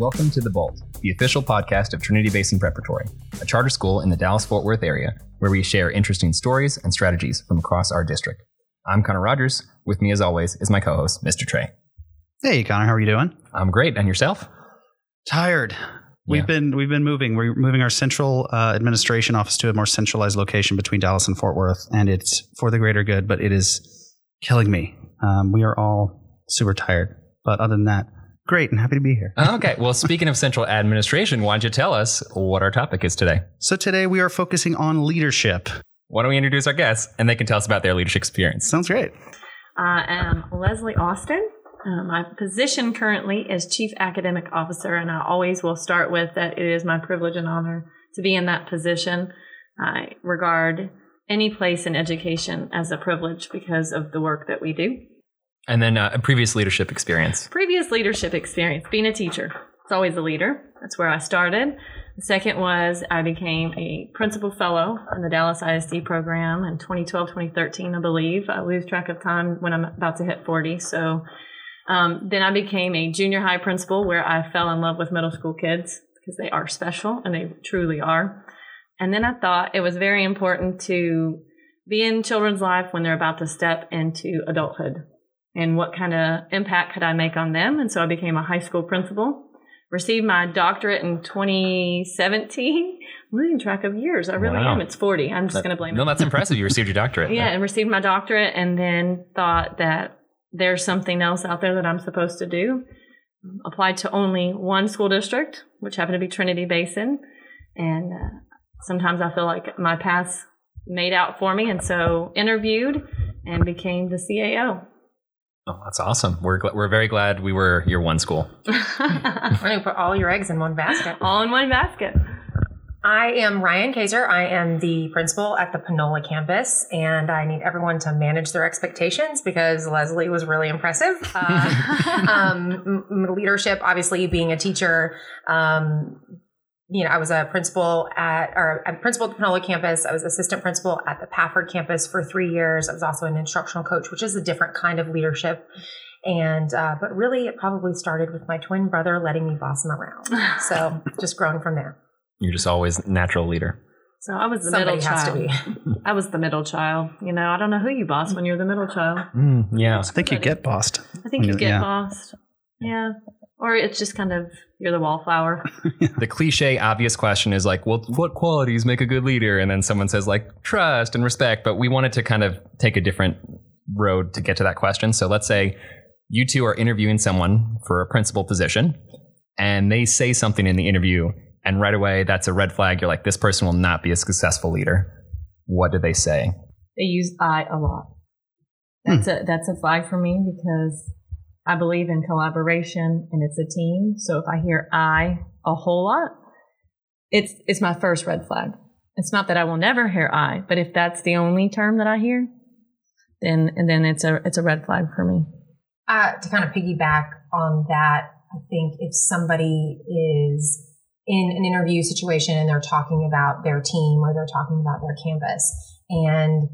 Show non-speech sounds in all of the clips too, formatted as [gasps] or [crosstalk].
welcome to The Bolt, the official podcast of Trinity Basin Preparatory, a charter school in the Dallas Fort Worth area where we share interesting stories and strategies from across our district. I'm Connor Rogers. With me, as always, is my co host, Mr. Trey. Hey, Connor, how are you doing? I'm great. And yourself? Tired. We've Yeah. been we've been moving. We're moving our central uh, administration office to a more centralized location between Dallas and Fort Worth, and it's for the greater good. But it is killing me. Um, we are all super tired. But other than that, great and happy to be here. [laughs] Okay. Well, speaking of central administration, why don't you tell us what our topic is today? So today we are focusing on leadership. Why don't we introduce our guests and they can tell us about their leadership experience? Sounds great. I am Lesley Austin. Uh, my position currently is Chief Academic Officer, and I always will start with that it is my privilege and honor to be in that position. I regard any place in education as a privilege because of the work that we do. And then uh, a previous leadership experience. Previous leadership experience, being a teacher. It's always a leader. That's where I started. The second was I became a principal fellow in the Dallas ISD program in 2012, 2013, I believe. I lose track of time when I'm about to hit 40. So um, then I became a junior high principal where I fell in love with middle school kids because they are special and they truly are. And then I thought it was very important to be in children's life when they're about to step into adulthood and what kind of impact could I make on them. And so I became a high school principal, received my doctorate in 2017. I'm losing track of years. I really Wow. am. It's 40. I'm just going to blame you. No, it. that's impressive. You received your doctorate. Yeah, and received my doctorate and then thought that there's something else out there that I'm supposed to do. Applied to only one school district, which happened to be Trinity Basin. And uh, sometimes I feel like my path's made out for me. And so interviewed and became the CAO. Oh, that's awesome. We're, gl- we're very glad we were your one school. Why don't you put all your eggs in one basket? All in one basket. I am Ryan Keser. I am the principal at the Panola campus, and I need everyone to manage their expectations because Lesley was really impressive. Uh, [laughs] um, m- m- leadership, obviously, being a teacher. Um, you know, I was a principal at, or a principal at the Panola campus. I was assistant principal at the Pafford campus for three years. I was also an instructional coach, which is a different kind of leadership. And, uh, but really, it probably started with my twin brother letting me boss him around. [laughs] So just growing from there. You're just always natural leader. So I was the Somebody middle has child. to be. I was the middle child. You know, I don't know who you boss when you're the middle child. Mm, yeah. I think you get bossed. I think you you- get yeah. bossed. Yeah. Or it's just kind of you're the wallflower. [laughs] The cliche, obvious question is like, well, what qualities make a good leader? And then someone says like trust and respect. But we wanted to kind of take a different road to get to that question. So let's say you two are interviewing someone for a principal position and they say something in the interview and right away that's a red flag. You're like, this person will not be a successful leader. What do they say? They use I a lot. Hmm. That's a that's a flag for me because I believe in collaboration and it's a team. So if I hear I a whole lot, it's it's my first red flag. It's not that I will never hear I, but if that's the only term that I hear, then and then it's a it's a red flag for me. Uh, to kind of piggyback on that, I think if somebody is in an interview situation and they're talking about their team or they're talking about their campus, and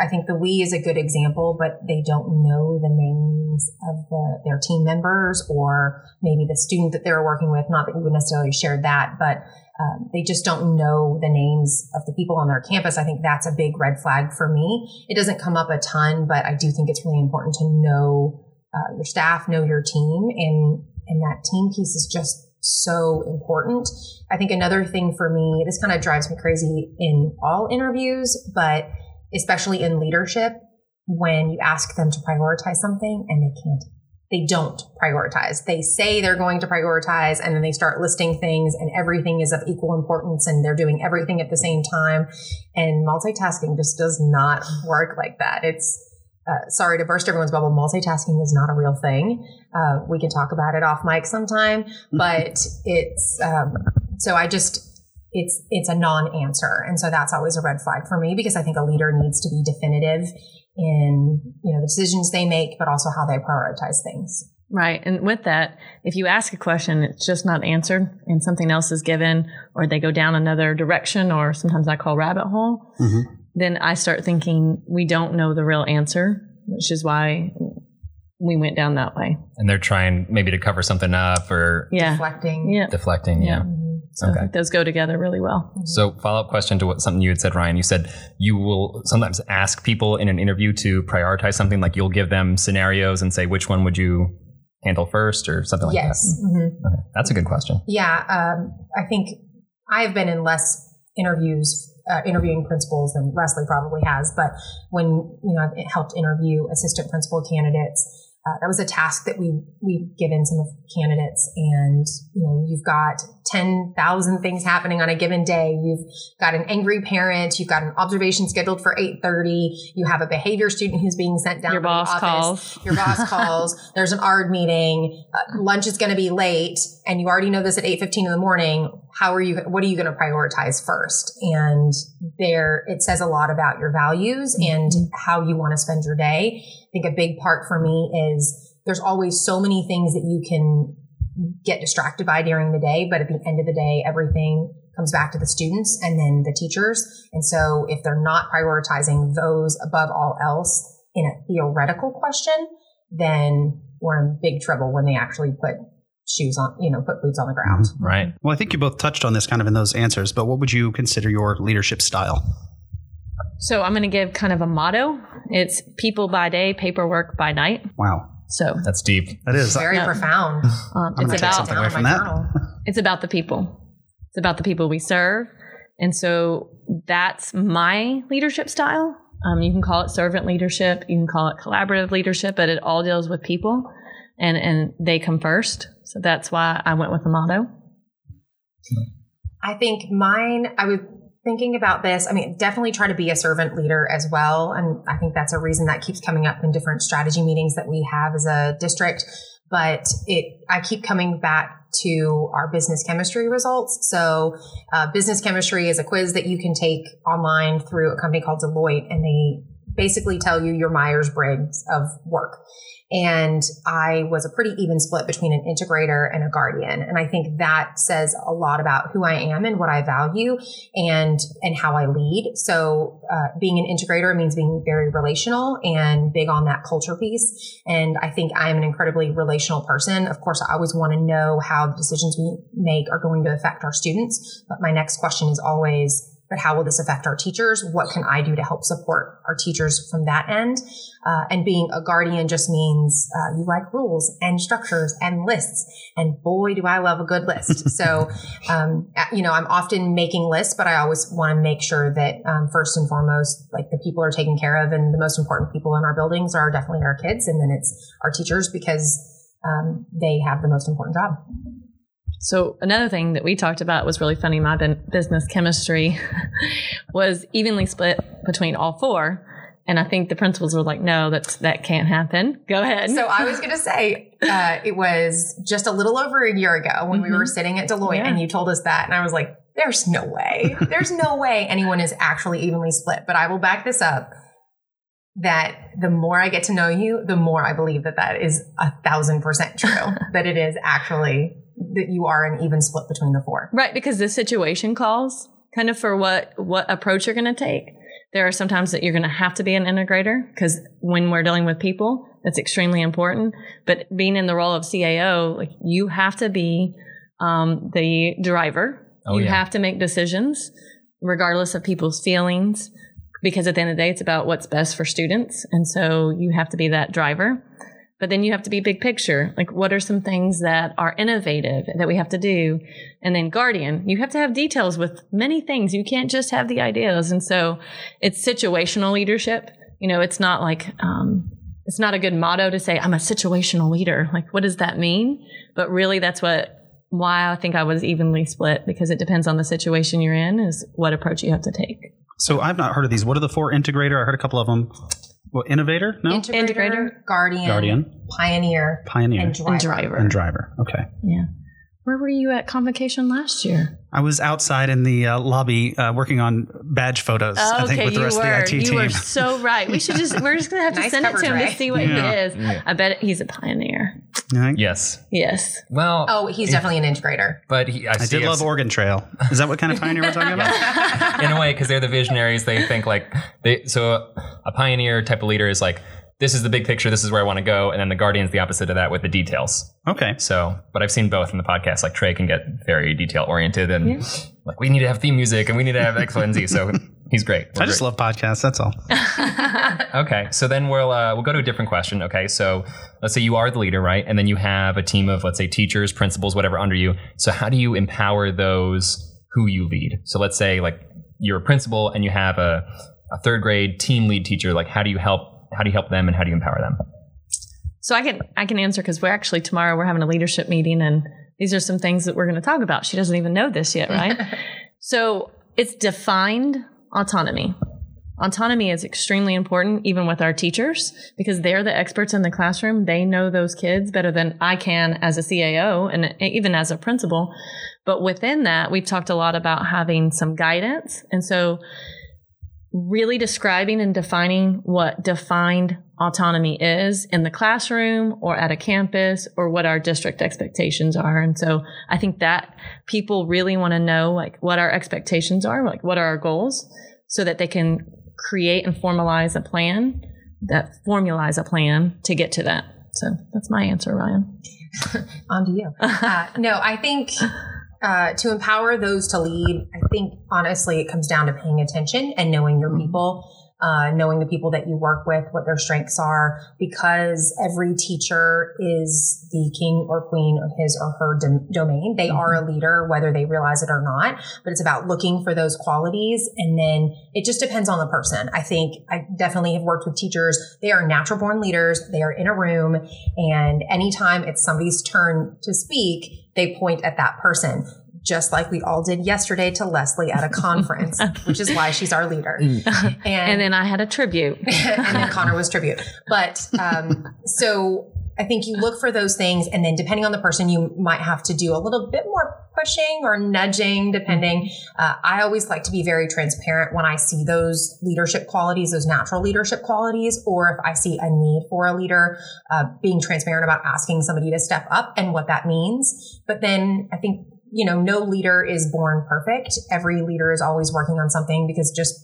I think the we is a good example, but they don't know the names of the, their team members or maybe the student that they're working with. Not that we would necessarily share that, but um, they just don't know the names of the people on their campus. I think that's a big red flag for me. It doesn't come up a ton, but I do think it's really important to know uh, your staff, know your team, and and that team piece is just so important. I think another thing for me, this kind of drives me crazy in all interviews, but especially in leadership, when you ask them to prioritize something and they can't, they don't prioritize. They say they're going to prioritize and then they start listing things and everything is of equal importance and they're doing everything at the same time. And multitasking just does not work like that. It's, uh, sorry to burst everyone's bubble. Multitasking is not a real thing. Uh, we can talk about it off mic sometime, but it's, um, so I just, it's, it's a non-answer. And so that's always a red flag for me because I think a leader needs to be definitive in, you know, the decisions they make, but also how they prioritize things. Right. And with that, if you ask a question, it's just not answered and something else is given, or they go down another direction, or sometimes I call rabbit hole, Mhm. then I start thinking we don't know the real answer, which is why we went down that way. And they're trying maybe to cover something up or Yeah. Reflecting. Yeah. deflecting. Yeah. Mhm. So I Okay. think those go together really well. So follow up question to what something you had said, Ryan. You said you will sometimes ask people in an interview to prioritize something, like you'll give them scenarios and say which one would you handle first or something like Yes. That. Okay. That's a good question. Yeah, um, I think I've been in less interviews, uh, interviewing principals than Lesley probably has. But when you know I've helped interview assistant principal candidates, uh, that was a task that we we've given some of candidates, and you know you've got ten thousand things happening on a given day. You've got an angry parent. You've got an observation scheduled for eight thirty. You have a behavior student who's being sent down. Your boss office calls. your boss [laughs] calls there's an ARD meeting uh, lunch is going to be late and you already know this at 8.15 in the morning how are you what are you going to prioritize first? And there it says a lot about your values mm-hmm. and how you want to spend your day. I think a big part for me is there's always so many things that you can get distracted by during the day but at the end of the day everything comes back to the students and then the teachers. And so if they're not prioritizing those above all else in a theoretical question, then we're in big trouble when they actually put shoes on, you know, put boots on the ground. Right. Well, I think you both touched on this kind of in those answers, but what would you consider your leadership style? So I'm going to give kind of a motto. It's people by day, paperwork by night. Wow, So That's deep. that is. Very Yeah. profound. [laughs] um, I'm gonna it's take about something away from that. journal. [laughs] it's about the people. It's about the people we serve. And so that's my leadership style. Um, you can call it servant leadership, you can call it collaborative leadership, but it all deals with people and, and they come first. So that's why I went with the motto. I think mine, I was thinking about this. I mean, definitely try to be a servant leader as well. And I think that's a reason that keeps coming up in different strategy meetings that we have as a district. But it, I keep coming back to our business chemistry results. So, uh, business chemistry is a quiz that you can take online through a company called Deloitte, and they basically tell you your Myers Briggs of work. And I was a pretty even split between an integrator and a guardian. And I think that says a lot about who I am and what I value and, and how I lead. So, uh, being an integrator means being very relational and big on that culture piece. And I think I am an incredibly relational person. Of course, I always want to know how the decisions we make are going to affect our students. But my next question is always, but how will this affect our teachers? What can I do to help support our teachers from that end? Uh, and being a guardian just means uh, you like rules and structures and lists. And boy, do I love a good list. [laughs] so, um, you know, I'm often making lists, but I always want to make sure that um, first and foremost, like the people are taken care of, and the most important people in our buildings are definitely our kids, and then it's our teachers because um, they have the most important job. So another thing that we talked about was really funny. My business chemistry [laughs] was evenly split between all four, and I think the principals were like, "No, that's that can't happen." Go ahead. So I [laughs] was going to say, uh, it was just a little over a year ago when we were sitting at Deloitte Yeah. and you told us that. And I was like, there's no way, [laughs] there's no way anyone is actually evenly split. But I will back this up that the more I get to know you, the more I believe that that is a thousand percent true, that it is actually that you are an even split between the four. Right, because the situation calls kind of for what what approach you're going to take. There are sometimes that you're going to have to be an integrator because when we're dealing with people, that's extremely important. But being in the role of CAO, like you have to be um, the driver. Oh, you yeah. have to make decisions regardless of people's feelings because at the end of the day, it's about what's best for students. And so you have to be that driver. But then you have to be big picture. Like, what are some things that are innovative that we have to do? And then guardian, you have to have details with many things. You can't just have the ideas. And so it's situational leadership. You know, it's not like, um, it's not a good motto to say, I'm a situational leader. Like, what does that mean? But really, that's what, why I think I was evenly split because it depends on the situation you're in, is what approach you have to take. So I've not heard of these. What are the four integrator? I heard a couple of them. Well, innovator? No? Integrator, Integrator. guardian, Guardian, pioneer, pioneer, and driver. And driver. and driver. Okay. Yeah. Where were you at convocation last year? I was outside in the uh, lobby uh, working on badge photos. I think with the you rest were. of the IT you team. You were so right. We should just we're just gonna have to Nice send it to him coverage, to see what Yeah. he is. I bet he's a pioneer. Yes. Yes. Well, Oh, he's definitely an integrator. but he, I, I see did love Oregon Trail. Is that what kind of pioneer we're talking about? in a way because they're the visionaries. They think like they so a pioneer type of leader is like this is the big picture, this is where I want to go, and then the guardian's the opposite of that with the details. Okay. So, but I've seen both in the podcast. Like Trey can get very detail oriented and Yeah. like we need to have theme music and we need to have X, Y, and Z. So [laughs] he's great. We're I just great. love podcasts. That's all. [laughs] Okay, so then we'll uh, we'll go to a different question. Okay, so let's say you are the leader, right, and then you have a team of let's say teachers, principals, whatever under you. So how do you empower those who you lead? So let's say like you're a principal and you have a, a third grade team lead teacher. Like how do you help? How do you help them and how do you empower them? So I can I can answer because we're actually tomorrow we're having a leadership meeting and these are some things that we're going to talk about. She doesn't even know this yet, right? [laughs] so it's defined autonomy. Autonomy is extremely important, even with our teachers, because they're the experts in the classroom. They know those kids better than I can as a CAO and even as a principal. But within that, we've talked a lot about having some guidance. And so really describing and defining what defined autonomy is in the classroom or at a campus or what our district expectations are. And so I think that people really want to know like what our expectations are, like what are our goals so that they can create and formalize a plan that formalize a plan to get to that. So that's my answer, Ryan. [laughs] On to you. Uh, no, I think uh, to empower those to lead, I think honestly it comes down to paying attention and knowing your people. Uh, knowing the people that you work with, what their strengths are, because every teacher is the king or queen of his or her dom- domain. They are a leader, whether they realize it or not, but it's about looking for those qualities. And then it just depends on the person. I think I definitely have worked with teachers. They are natural born leaders. They are in a room and anytime it's somebody's turn to speak, they point at that person. Just like we all did yesterday to Lesley at a conference, [laughs] which is why she's our leader. And, And then I had a tribute. [laughs] and then Connor was tribute. But um, so I think you look for those things, and then depending on the person, you might have to do a little bit more pushing or nudging, depending. Uh, I always like to be very transparent when I see those leadership qualities, those natural leadership qualities, or if I see a need for a leader, uh, being transparent about asking somebody to step up and what that means. But then I think you know, no leader is born perfect. Every leader is always working on something because just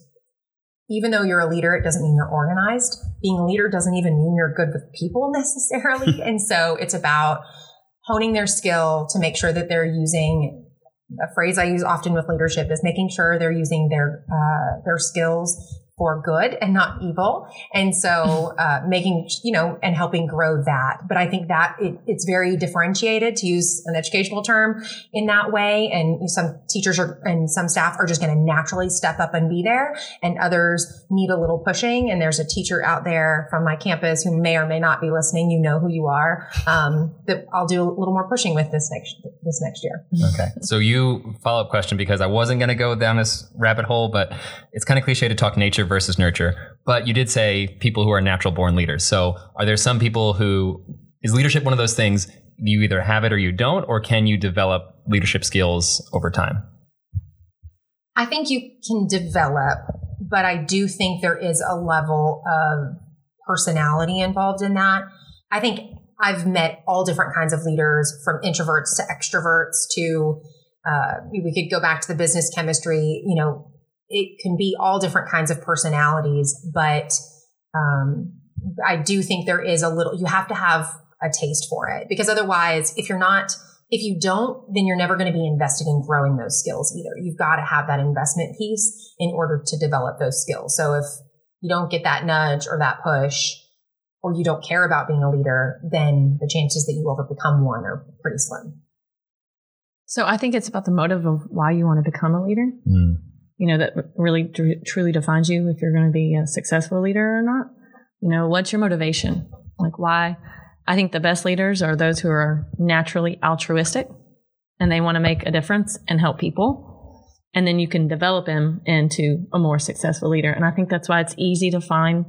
even though you're a leader, it doesn't mean you're organized. Being a leader doesn't even mean you're good with people [laughs] necessarily. [laughs] and so it's about honing their skill to make sure that they're using a phrase I use often with leadership is making sure they're using their uh, their skills for good and not evil. And so, [laughs] uh, making, you know, and helping grow that. But I think that it, it's very differentiated to use an educational term in that way. And some teachers are, and some staff are just going to naturally step up and be there and others need a little pushing. And there's a teacher out there from my campus who may or may not be listening. You know who you are. Um, that I'll do a little more pushing with this next, this next year. Okay. So you follow up question because I wasn't going to go down this rabbit hole, but it's kind of cliche to talk nature versus nurture. But you did say people who are natural born leaders. So are there some people who is leadership one of those things you either have it or you don't, or can you develop leadership skills over time? I think you can develop, but I do think there is a level of personality involved in that. I think I've met all different kinds of leaders from introverts to extroverts to, uh, we could go back to the business chemistry, you know, it can be all different kinds of personalities, but, um, I do think there is a little, you have to have a taste for it because otherwise, if you're not, if you don't, then you're never going to be invested in growing those skills either. You've got to have that investment piece in order to develop those skills. So if you don't get that nudge or that push, or you don't care about being a leader, then the chances that you ever become one are pretty slim. So I think it's about the motive of why you want to become a leader. Mm. You know, that really tr- truly defines you if you're going to be a successful leader or not. You know, what's your motivation? Like, why? I think the best leaders are those who are naturally altruistic and they want to make a difference and help people. And then you can develop them into a more successful leader. And I think that's why it's easy to find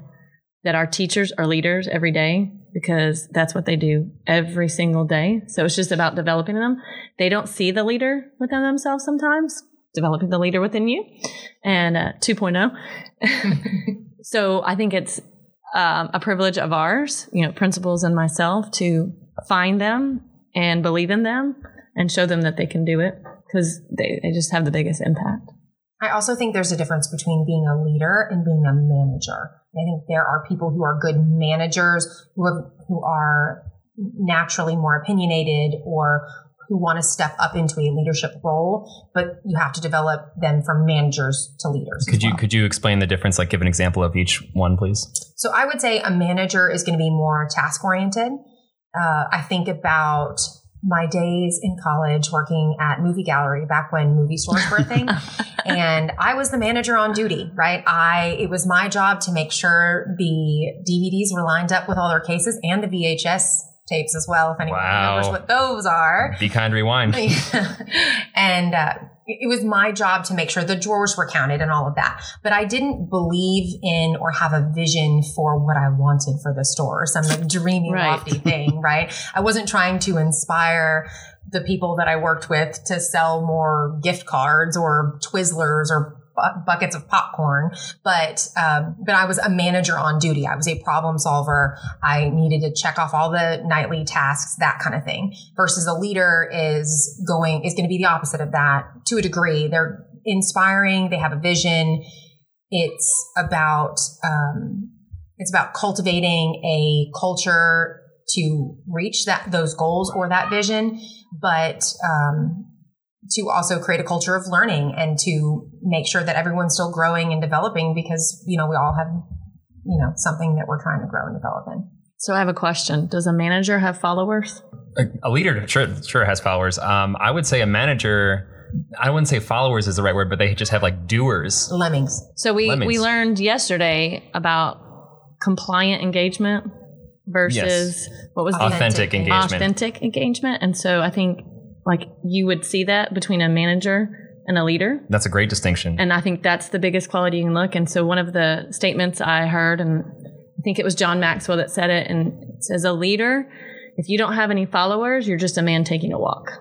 that our teachers are leaders every day because that's what they do every single day. So it's just about developing them. They don't see the leader within themselves sometimes, developing the leader within you and uh, 2.0. [laughs] so I think it's um, a privilege of ours, you know, principals and myself to find them and believe in them and show them that they can do it because they, they just have the biggest impact. I also think there's a difference between being a leader and being a manager. I think there are people who are good managers who have, who are naturally more opinionated or who want to step up into a leadership role, but you have to develop them from managers to leaders. Could as you well. could you explain the difference? Like, give an example of each one, please. So I would say a manager is going to be more task oriented. Uh, I think about my days in college working at movie gallery back when movie stores were a thing [laughs] and i was the manager on duty right i it was my job to make sure the dvds were lined up with all their cases and the vhs tapes as well if anyone Wow. remembers what those are Be kind, rewind. [laughs] and uh, it was my job to make sure the drawers were counted and all of that. But I didn't believe in or have a vision for what I wanted for the store or some like dreamy, Right. lofty thing, [laughs] right? I wasn't trying to inspire the people that I worked with to sell more gift cards or Twizzlers or bu- buckets of popcorn, but um, but I was a manager on duty. I was a problem solver. I needed to check off all the nightly tasks, that kind of thing. Versus a leader is going is going to be the opposite of that to a degree. They're inspiring. They have a vision. It's about um, it's about cultivating a culture to reach that those goals or that vision, but um, to also create a culture of learning and to make sure that everyone's still growing and developing because you know we all have you know something that we're trying to grow and develop in. So I have a question. Does a manager have followers? a, a leader sure sure has followers. Um, I would say a manager. I wouldn't say followers is the right word, but they just have like doers. Lemmings. So we, Lemmings. we learned yesterday about compliant engagement versus Yes. what was the Authentic Authentic. engagement. authentic engagement. And so I think like you would see that between a manager and a leader. That's a great distinction. And I think that's the biggest quality you can look. And so one of the statements I heard, and I think it was John Maxwell that said it, and it says, a leader, if you don't have any followers, you're just a man taking a walk.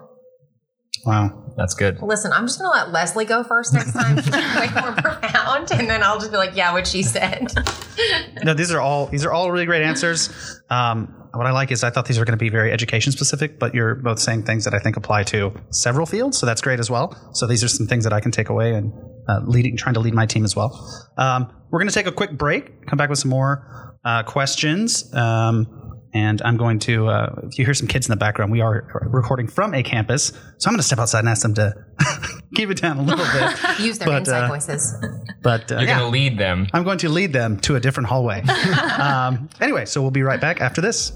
Wow. That's good. Listen, I'm just gonna let Lesley go first next time. She's way more profound, and then I'll just be like, "Yeah, what she said." No, these are all these are all really great answers. Um, what I like is I thought these were going to be very education specific, but you're both saying things that I think apply to several fields, so that's great as well. So these are some things that I can take away and uh, leading, trying to lead my team as well. Um, we're going to take a quick break, come back with some more uh, questions. Um, and I'm going to, uh, if you hear some kids in the background, we are recording from a campus. So I'm going to step outside and ask them to [laughs] keep it down a little bit. [laughs] Use their But, inside uh, voices. But uh, You're yeah. going to lead them. I'm going to lead them to a different hallway. [laughs] um, anyway, so we'll be right back after this.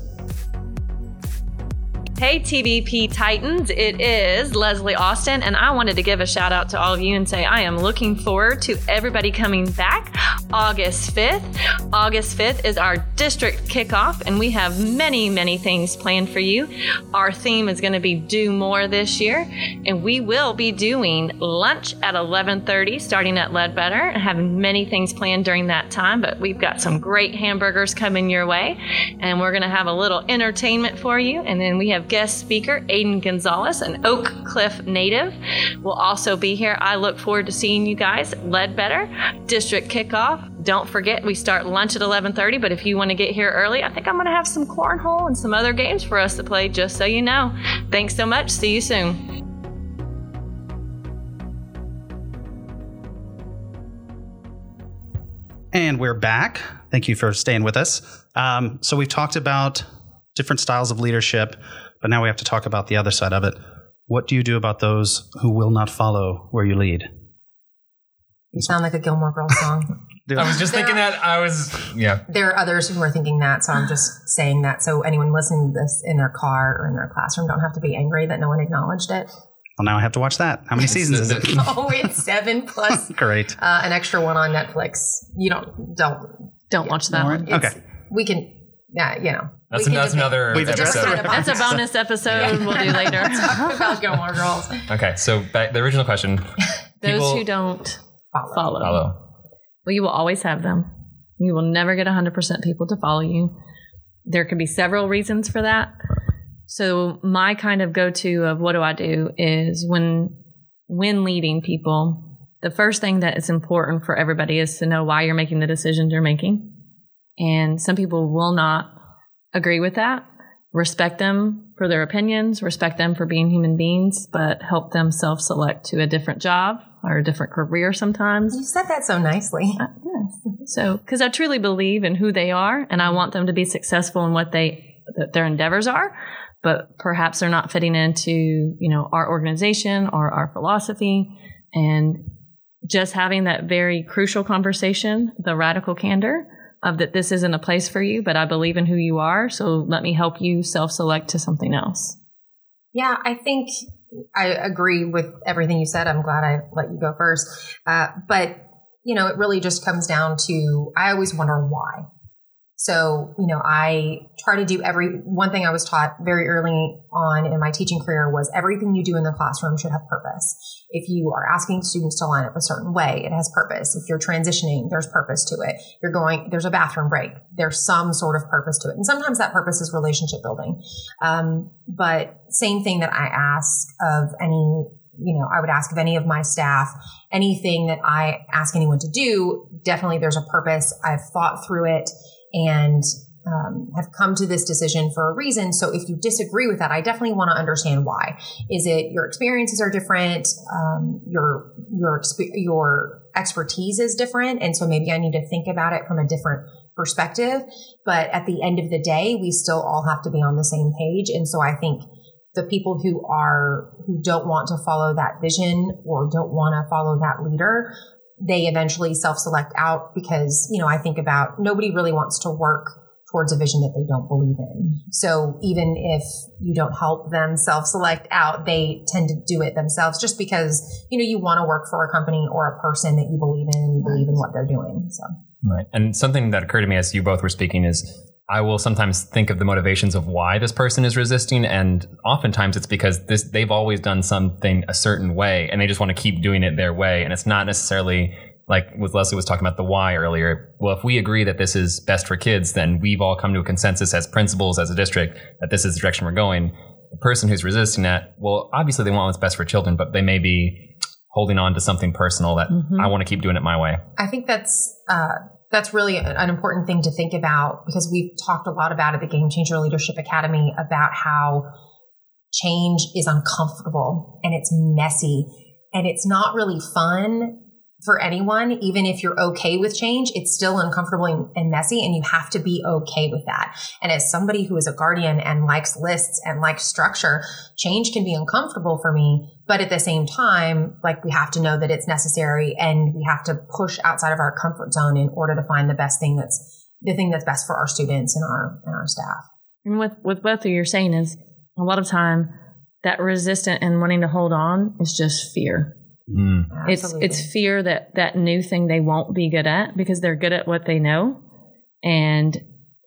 Hey, TBP Titans, it is Lesley Austin, and I wanted to give a shout out to all of you and say I am looking forward to everybody coming back August 5th. August 5th is our district kickoff, and we have many, many things planned for you. Our theme is going to be Do More this year, and we will be doing lunch at 11:30, starting at Ledbetter, and having many things planned during that time. But we've got some great hamburgers coming your way, and we're going to have a little entertainment for you. And then we have guest speaker Aiden Gonzalez, an Oak Cliff native, will also be here. I look forward to seeing you guys. at Ledbetter district kickoff. Don't forget we start lunch at 11:30. But if you want to get here early, I think I'm going to have some cornhole and some other games for us to play. Just so you know. Thanks so much. See you soon. And we're back. Thank you for staying with us. Um, so we've talked about different styles of leadership, but now we have to talk about the other side of it. What do you do about those who will not follow where you lead? You sound like a Gilmore Girls song. [laughs] I was just thinking that. I was, yeah. there are others who are thinking that, so I'm just saying that so anyone listening to this in their car or in their classroom don't have to be angry that no one acknowledged it. Well, now I have to watch that. How many seasons is it? [laughs] Oh, it's seven plus [laughs] Great. uh, an extra one on Netflix. You don't don't. Don't watch that one. right. Okay. We can. Yeah, you know. That's, an, that's another We've addressed episode. it. That's a bonus [laughs] episode we'll do later. [laughs] Talk about Gilmore Girls. Okay, so back, the original question. [laughs] Those who don't Follow. follow. Follow. Well, you will always have them. You will never get 100% people to follow you. There could be several reasons for that. So my kind of go-to of what do I do is when when leading people, the first thing that is important for everybody is to know why you're making the decisions you're making. And some people will not agree with that. respect them for their opinions, respect them for being human beings, but help them self select to a different job or a different career sometimes. You said that so nicely. Uh, yes. So, because I truly believe in who they are and I want them to be successful in what they, that their endeavors are, but perhaps they're not fitting into, you know, our organization or our philosophy. And just having that very crucial conversation, the radical candor of that this isn't a place for you, but I believe in who you are. So let me help you self select to something else. Yeah, I think I agree with everything you said. I'm glad I let you go first. Uh, but, you know, it really just comes down to I always wonder why. So, you know, I try to do every one thing I was taught very early on in my teaching career was everything you do in the classroom should have purpose. If you are asking students to line up a certain way, it has purpose. If you're transitioning, there's purpose to it. You're going, there's a bathroom break. There's some sort of purpose to it. And sometimes that purpose is relationship building. Um, but same thing that I ask of any you know, I would ask of any of my staff, anything that I ask anyone to do, definitely there's a purpose. I've thought through it and um, have come to this decision for a reason. So if you disagree with that, I definitely want to understand why. Is it your experiences are different? Um, your your your expertise is different, and so maybe I need to think about it from a different perspective. But at the end of the day, we still all have to be on the same page. And so I think the people who are who don't want to follow that vision or don't want to follow that leader they eventually self-select out because, you know, I think about nobody really wants to work towards a vision that they don't believe in. So even if you don't help them self-select out, they tend to do it themselves just because, you know, you want to work for a company or a person that you believe in and you believe in what they're doing. So Right. And something that occurred to me as you both were speaking is I will sometimes think of the motivations of why this person is resisting, and oftentimes it's because this they've always done something a certain way, and they just want to keep doing it their way, and it's not necessarily like with Lesley was talking about the why earlier. Well, if we agree that this is best for kids, then we've all come to a consensus as principals, as a district, that this is the direction we're going. The person who's resisting that, well, obviously they want what's best for children, but they may be holding on to something personal that mm-hmm. I want to keep doing it my way. I think that's uh, that's really an important thing to think about because we've talked a lot about at the Game Changer Leadership Academy about how change is uncomfortable and it's messy and it's not really fun for anyone, even if you're okay with change, it's still uncomfortable and messy, and you have to be okay with that. And as somebody who is a guardian and likes lists and likes structure, change can be uncomfortable for me. But at the same time, like we have to know that it's necessary and we have to push outside of our comfort zone in order to find the best thing that's the thing that's best for our students and our and our staff. And with with both of you're saying is a lot of time that resistant and wanting to hold on is just fear Mm. It's it's fear that that new thing they won't be good at because they're good at what they know, and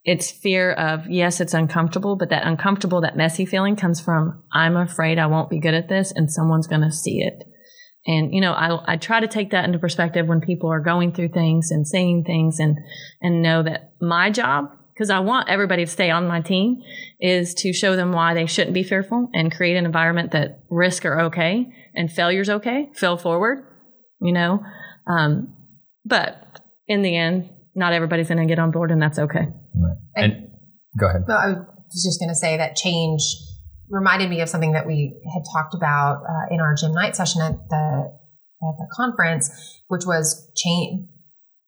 it's fear of yes, it's uncomfortable, but that uncomfortable, that messy feeling comes from I'm afraid I won't be good at this, and someone's going to see it. And you know, I I try to take that into perspective when people are going through things and saying things, and and know that my job because I want everybody to stay on my team, is to show them why they shouldn't be fearful and create an environment that risk are okay and failure's okay, fail forward, you know. Um, but in the end, not everybody's going to get on board, and that's okay. Right. And, and, go ahead. No, I was just going to say that change reminded me of something that we had talked about uh, in our Jim Knight session at the at the conference, which was change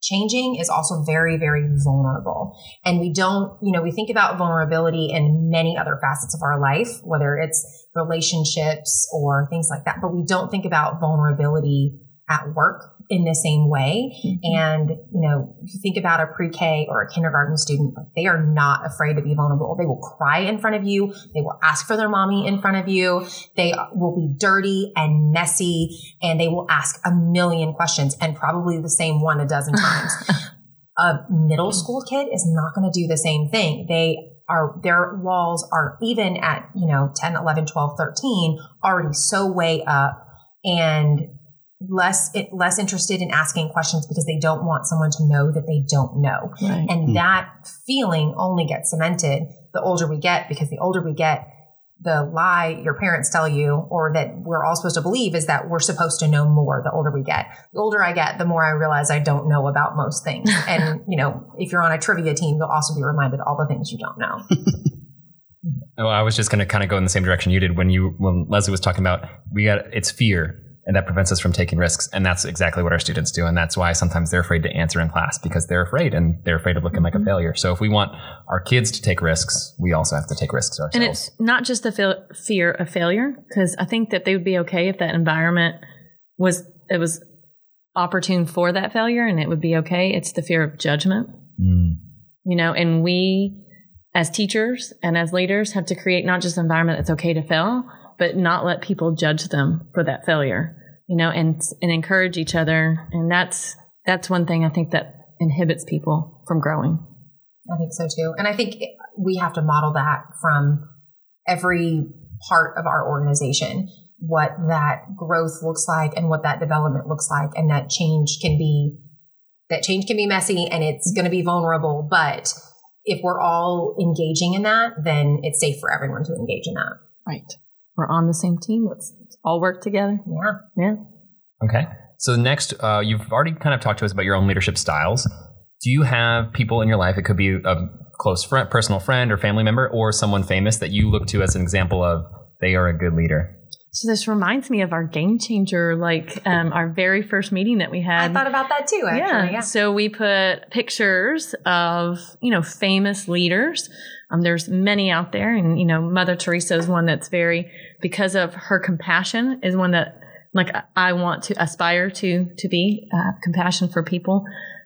changing is also very, very vulnerable. And we don't, you know, we think about vulnerability in many other facets of our life, whether it's relationships or things like that, but we don't think about vulnerability at work in the same way. Mm-hmm. And, you know, if you think about a pre-K or a kindergarten student, like they are not afraid to be vulnerable. They will cry in front of you. They will ask for their mommy in front of you. They will be dirty and messy and they will ask a million questions and probably the same one a dozen times. [laughs] a middle school kid is not going to do the same thing. They are their walls are even at, you know, 10, 11, 12, 13 already so way up and less less interested in asking questions because they don't want someone to know that they don't know. Right. And mm that feeling only gets cemented the older we get because the older we get, the lie your parents tell you or that we're all supposed to believe is that we're supposed to know more the older we get. The older I get, the more I realize I don't know about most things. [laughs] and, you know, if you're on a trivia team, you'll also be reminded all the things you don't know. [laughs] Oh, I was just going to kind of go in the same direction you did when you when Leslie was talking about we got it's fear and that prevents us from taking risks and that's exactly what our students do and that's why sometimes they're afraid to answer in class because they're afraid and they're afraid of looking like a Mm-hmm. failure. So if we want our kids to take risks, we also have to take risks ourselves. And it's not just the fear of failure, because I think that they would be okay if that environment was it was opportune for that failure, and it would be okay. It's the fear of judgment, Mm. you know. And we, as teachers and as leaders, have to create not just an environment that's okay to fail, but not let people judge them for that failure, you know, and and encourage each other. And that's that's one thing I think that inhibits people from growing. I think so too. And I think we have to model that from every part of our organization, what that growth looks like and what that development looks like. And that change can be, that change can be messy and it's going to be vulnerable. But if we're all engaging in that, then it's safe for everyone to engage in that. Right. We're on the same team. Let's all work together. Yeah. Yeah. Okay. So next, uh, you've already kind of talked to us about your own leadership styles. Do you have people in your life? It could be a close friend, personal friend, or family member, or someone famous that you look to as an example of they are a good leader. So this reminds me of our game changer, like um, our very first meeting that we had. I thought about that too, actually. yeah. Yeah. So we put pictures of you know famous leaders. Um, there's many out there, and you know Mother Teresa is one that's very because of her compassion is one that like I- want to aspire to to be uh, compassion for people.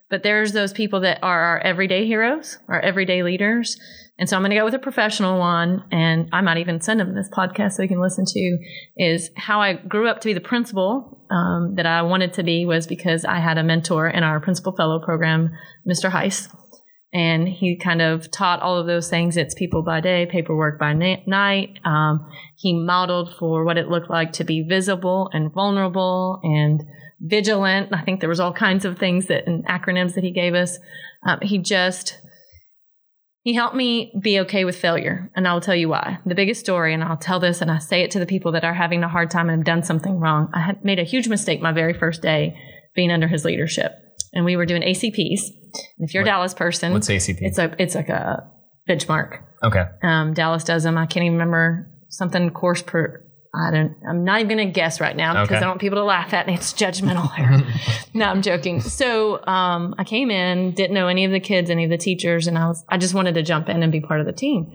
But there's those people that are our everyday heroes, our everyday leaders. And so I'm going to go with a professional one, and I might even send them this podcast so they can listen to. Is how I grew up to be the principal um, that I wanted to be was because I had a mentor in our principal fellow program, Mr. Heiss, and he kind of taught all of those things. It's people by day, paperwork by na- night. Um, he modeled for what it looked like to be visible and vulnerable and vigilant. I think there was all kinds of things that and acronyms that he gave us. Um, he just he helped me be okay with failure, and I'll tell you why. The biggest story, and I'll tell this, and I say it to the people that are having a hard time and have done something wrong. I had made a huge mistake my very first day being under his leadership, and we were doing ACPs. And if you're a Dallas person, What's ACP? it's a it's like a benchmark. okay. Um, Dallas does them. I can't even remember something course per. I don't. I'm not even going to guess right now because Okay. I don't want people to laugh at me. It's judgmental [laughs] here. no, I'm joking. So um, I came in, didn't know any of the kids, any of the teachers, and I was. I just wanted to jump in and be part of the team.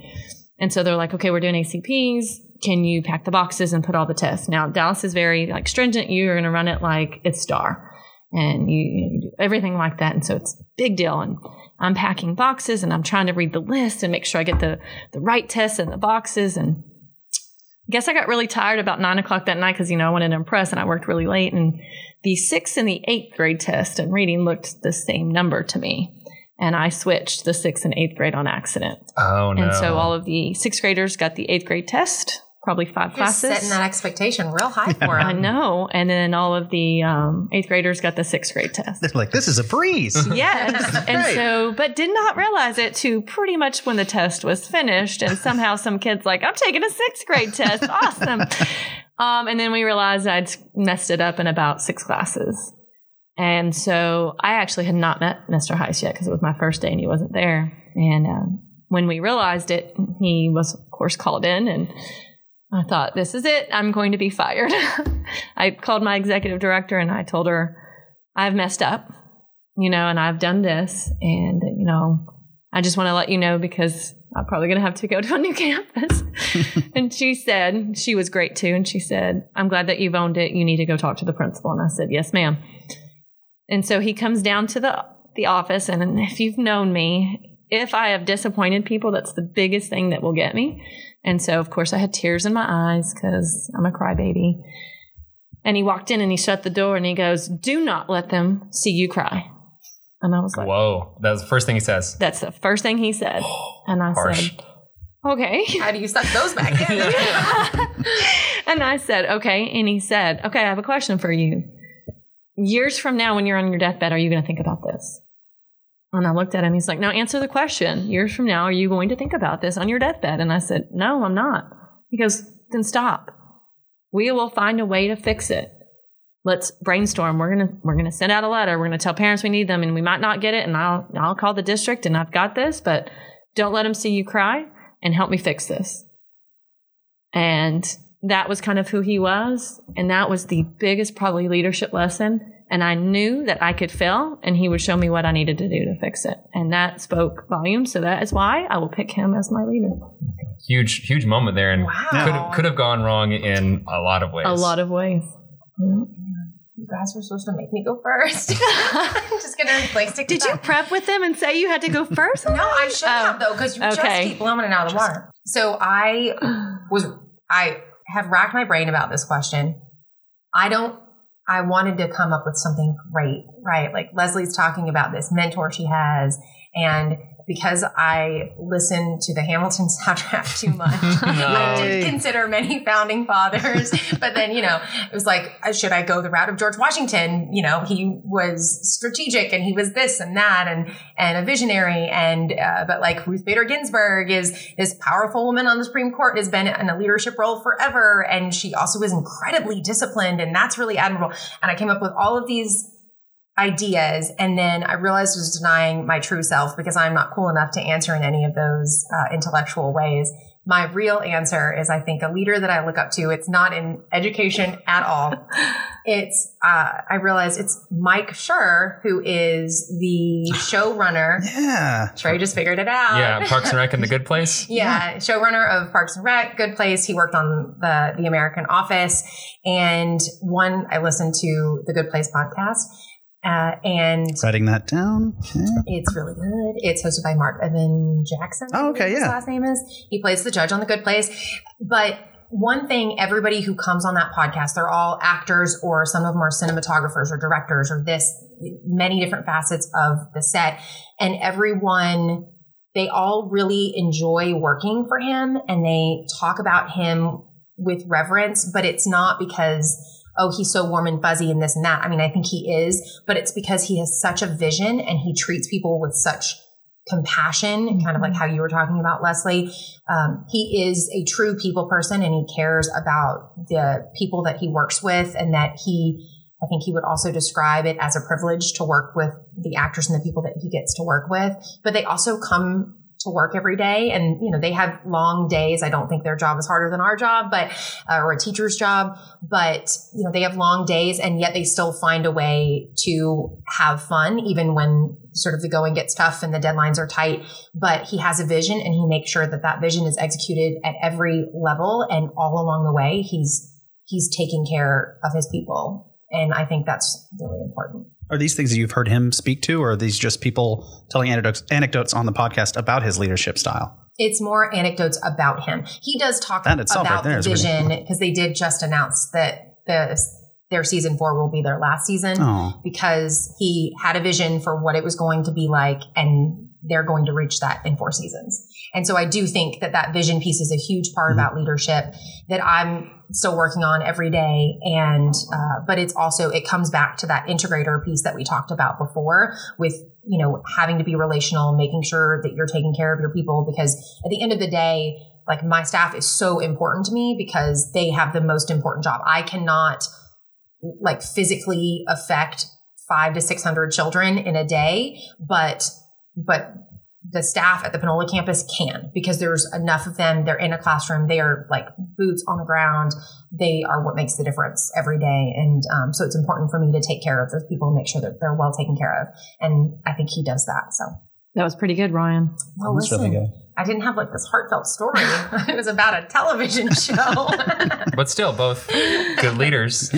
And so they're like, okay, we're doing ACPs. Can you pack the boxes and put all the tests? Now Dallas is very like stringent. You are going to run it like it's STAAR, and you, you do everything like that. And so it's a big deal. And I'm packing boxes and I'm trying to read the list and make sure I get the the right tests in the boxes. And I guess I got really tired about nine o'clock that night because you know I wanted to impress and I worked really late. And the sixth and the eighth grade test and reading looked the same number to me. And I switched the sixth and eighth grade on accident. Oh no. And so all of the sixth graders got the eighth grade test, probably five You're classes. setting that expectation real high for I know. And then all of the um, eighth graders got the sixth grade test. They're like, this is a breeze. [laughs] Yes. And so, but did not realize it to pretty much when the test was finished. And somehow some kids like, I'm taking a sixth grade test. Awesome. [laughs] Um, and then we realized I'd messed it up in about six classes. And so I actually had not met Mr. Heiss yet because it was my first day and he wasn't there. And um, when we realized it, he was, of course, called in and I thought, this is it. I'm going to be fired. [laughs] I called my executive director and I told her, I've messed up, you know, and I've done this. And, you know, I just want to let you know because I'm probably going to have to go to a new [laughs] campus. [laughs] and she said, she was great too. And she said, I'm glad that you've owned it. You need to go talk to the principal. And I said, yes, ma'am. And so he comes down to the, the office. And if you've known me, if I have disappointed people, that's the biggest thing that will get me. And so, of course, I had tears in my eyes because I'm a crybaby. And he walked in and he shut the door and he goes, Do not let them see you cry. And I was like, Whoa. That was the first thing he says. That's the first thing he said. [gasps] And I Harsh. said, Okay. [laughs] How do you suck those back in? [laughs] and I said, Okay. And he said, Okay, I have a question for you. Years from now, when you're on your deathbed, are you going to think about this? And I looked at him. He's like, Now answer the question. Years from now, are you going to think about this on your deathbed? And I said, No, I'm not. He goes, Then stop. We will find a way to fix it. Let's brainstorm. We're gonna we're gonna send out a letter. We're gonna tell parents we need them, and we might not get it. And I'll I'll call the district, and I've got this. But don't let them see you cry, and help me fix this. And that was kind of who he was. And that was the biggest, probably, leadership lesson. And I knew that I could fail and he would show me what I needed to do to fix it. And that spoke volumes. So that is why I will pick him as my leader. Huge, huge moment there, and Wow. could could have gone wrong in a lot of ways. A lot of ways. Yeah. You guys were supposed to make me go first. [laughs] I'm just gonna replace it. Did with you that. prep with them and say you had to go first? No, I should Oh, have though, because you just keep blowing it out of the water. So I was, I have racked my brain about this question. I don't. I wanted to come up with something great, right? Like Lesley's talking about this mentor she has, and because I listened to the Hamilton soundtrack too [laughs] much, I did consider many founding fathers. [laughs] but then, you know, it was like, uh, should I go the route of George Washington? You know, he was strategic and he was this and that and and a visionary. And uh, but like Ruth Bader Ginsburg is this powerful woman on the Supreme Court has been in a leadership role forever, and she also is incredibly disciplined, and that's really admirable. And I came up with all of these ideas and then i realized I was denying my true self because i'm not cool enough to answer in any of those uh, intellectual ways. My real answer is i think a leader that i look up to. It's not in education at all. [laughs] It's uh, i realized it's mike Schur, who is the [sighs] showrunner. Yeah. trey just figured it out. Yeah, Parks and Rec and The Good Place. [laughs] yeah, showrunner of Parks and Rec, Good Place. He worked on the the American Office, and one I listened to the Good Place podcast, uh, and Writing that down. Okay. it's really good. It's hosted by Marc Evan Jackson. Oh, okay, believe His last name is. He plays the judge on the Good Place, but. One thing, everybody who comes on that podcast, they're all actors or some of them are cinematographers or directors or this, many different facets of the set. And everyone they all really enjoy working for him and they talk about him with reverence, but it's not because, oh, he's so warm and fuzzy and this and that. I mean, I think he is, but it's because he has such a vision and he treats people with such compassion, kind of like how you were talking about, Lesley. Um, he is a true people person and he cares about the people that he works with and that he, I think he would also describe it as a privilege to work with the actors and the people that he gets to work with. But they also come to work every day. And you know they have long days. I don't think their job is harder than our job but uh, or a teacher's job. But you know they have long days and yet they still find a way to have fun even when sort of the going gets tough and the deadlines are tight. But he has a vision and he makes sure that that vision is executed at every level and all along the way. He's he's taking care of his people. And i think that's really important Are these things that you've heard him speak to, or are these just people telling anecdotes, anecdotes on the podcast about his leadership style? it's more anecdotes about him. He does talk about right the vision because they did just announce that the their season four will be their last season Oh, because he had a vision for what it was going to be like, and they're going to reach that in four seasons. And so I do think that that vision piece is a huge part Mhm. about leadership that I'm still working on every day. And, uh, but it's also, it comes back to that integrator piece that we talked about before with, you know, having to be relational, making sure that you're taking care of your people because at the end of the day, like my staff is so important to me because they have the most important job. I cannot like physically affect five to 600 children in a day, but, but the staff at the Panola campus can because there's enough of them. They're in a classroom. They are like boots on the ground. They are what makes the difference every day. And um, so it's important for me to take care of those people and make sure that they're well taken care of. And I think he does that. So, That was pretty good, Ryan. well, that's really good. I didn't have like this heartfelt story. [laughs] [laughs] it was about a television show. [laughs] But still, both good leaders.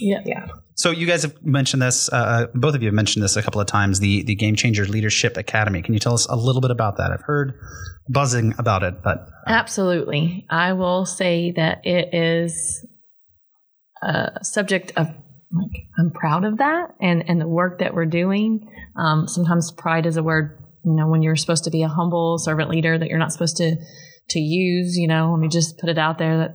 Yeah, yeah. So you guys have mentioned this. Uh, both of you have mentioned this a couple of times. The the Game Changer Leadership Academy. Can you tell us a little bit about that? I've heard buzzing about it, but Absolutely. I will say that it is a subject of like I'm proud of that and and the work that we're doing. Um, sometimes pride is a word, you know, when you're supposed to be a humble servant leader that you're not supposed to to use. You know, let me just put it out there. That,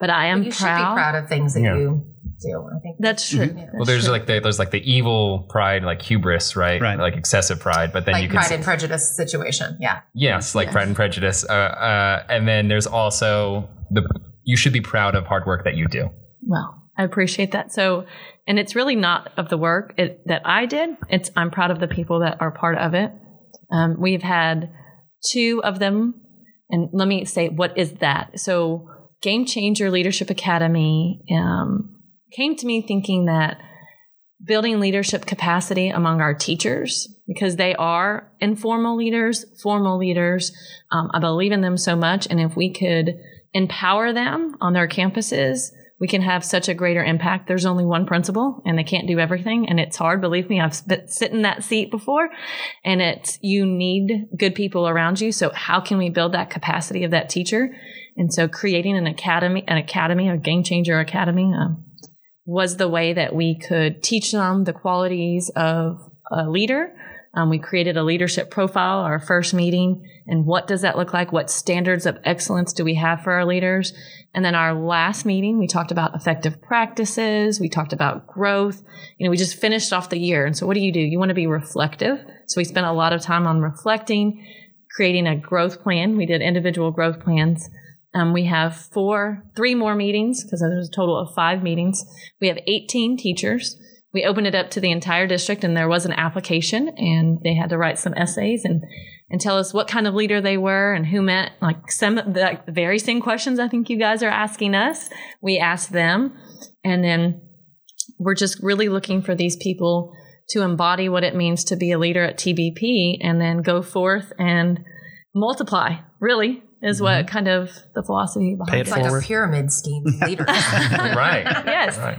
but I am But you proud. should be proud of things that Yeah. you do. I think That's true. Yeah. Well, there's like the, there's like the evil pride, like hubris, right? Right. Like excessive pride. But then like you can Pride and Prejudice situation. Yeah. Yes, like Yeah. Pride and Prejudice. Uh, uh, and then there's also the you should be proud of hard work that you do. Well, I appreciate that. So, and it's really not of the work it, that I did. It's I'm proud of the people that are part of it. Um, we've had two of them, and let me say what is that. So, Game Changer Leadership Academy um, came to me thinking that building leadership capacity among our teachers because they are informal leaders, formal leaders. Um, I believe in them so much. And if we could empower them on their campuses, we can have such a greater impact. There's only one principal and they can't do everything. And it's hard. Believe me, I've sit in that seat before and it's, you need good people around you. So how can we build that capacity of that teacher? And so creating an academy, an academy, a game changer academy, um, was the way that we could teach them the qualities of a leader. Um, we created a leadership profile, our first meeting, and what does that look like? What standards of excellence do we have for our leaders? And then our last meeting, we talked about effective practices. We talked about growth. You know, we just finished off the year. And so what do you do? You want to be reflective. So we spent a lot of time on reflecting, creating a growth plan. We did individual growth plans. Um, we have four, three more meetings because there's a total of five meetings. We have 18 teachers. We opened it up to the entire district and there was an application and they had to write some essays and, and tell us what kind of leader they were and who met like some like the very same questions I think you guys are asking us. We asked them and then we're just really looking for these people to embody what it means to be a leader at TBP and then go forth and multiply really is mm-hmm. what kind of the philosophy behind it. It's like forward. a pyramid scheme [laughs] leader. right. Yes. Right.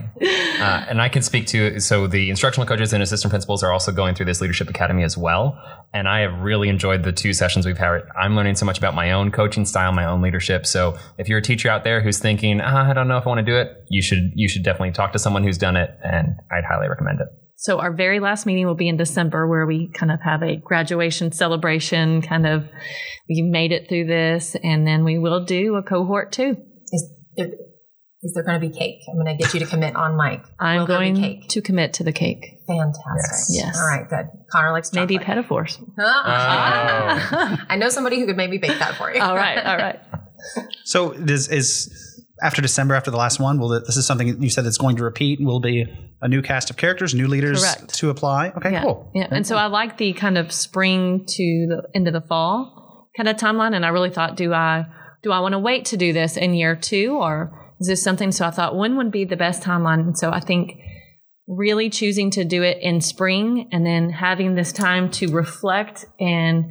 Uh, and I can speak to so the instructional coaches and assistant principals are also going through this leadership academy as well. And I have really enjoyed the two sessions we've had. I'm learning so much about my own coaching style, my own leadership. So if you're a teacher out there who's thinking, ah, I don't know if I want to do it, you should you should definitely talk to someone who's done it, and I'd highly recommend it. So our very last meeting will be in December where we kind of have a graduation celebration kind of we made it through this and then we will do a cohort two. Is there, is there going to be cake? I'm going to get you to commit on mic. I'm will going to commit to the cake. Fantastic. Yes. yes. All right, good. Connor likes chocolate. Maybe Pettifor's. Oh. [laughs] Ah. Ah. I know somebody who could maybe bake that for you. all right, all right. So is is after December, after the last one, will this is something you said that's going to repeat? Will be a new cast of characters, new leaders Correct. to apply? Okay, yeah. cool. Yeah, and so I like the kind of spring to the end of the fall kind of timeline, and I really thought, do I do I want to wait to do this in year two, or is this something? So I thought, when would be the best timeline? And so I think really choosing to do it in spring and then having this time to reflect and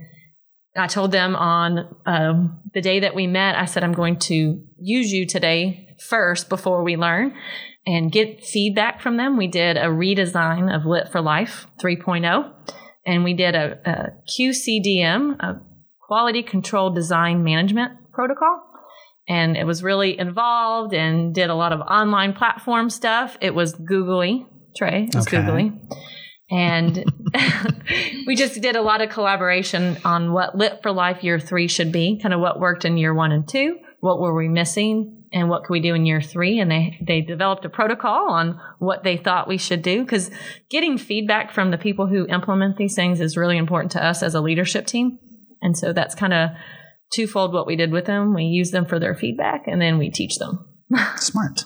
I told them on um, the day that we met, I said, I'm going to use you today first before we learn and get feedback from them. We did a redesign of Lit for Life 3.0, and we did a, a QCDM, a quality control design management protocol. And it was really involved and did a lot of online platform stuff. It was googly, Trey, it was okay. googly and [laughs] we just did a lot of collaboration on what lit for life year three should be kind of what worked in year one and two what were we missing and what could we do in year three and they they developed a protocol on what they thought we should do because getting feedback from the people who implement these things is really important to us as a leadership team and so that's kind of twofold what we did with them we use them for their feedback and then we teach them [laughs] Smart.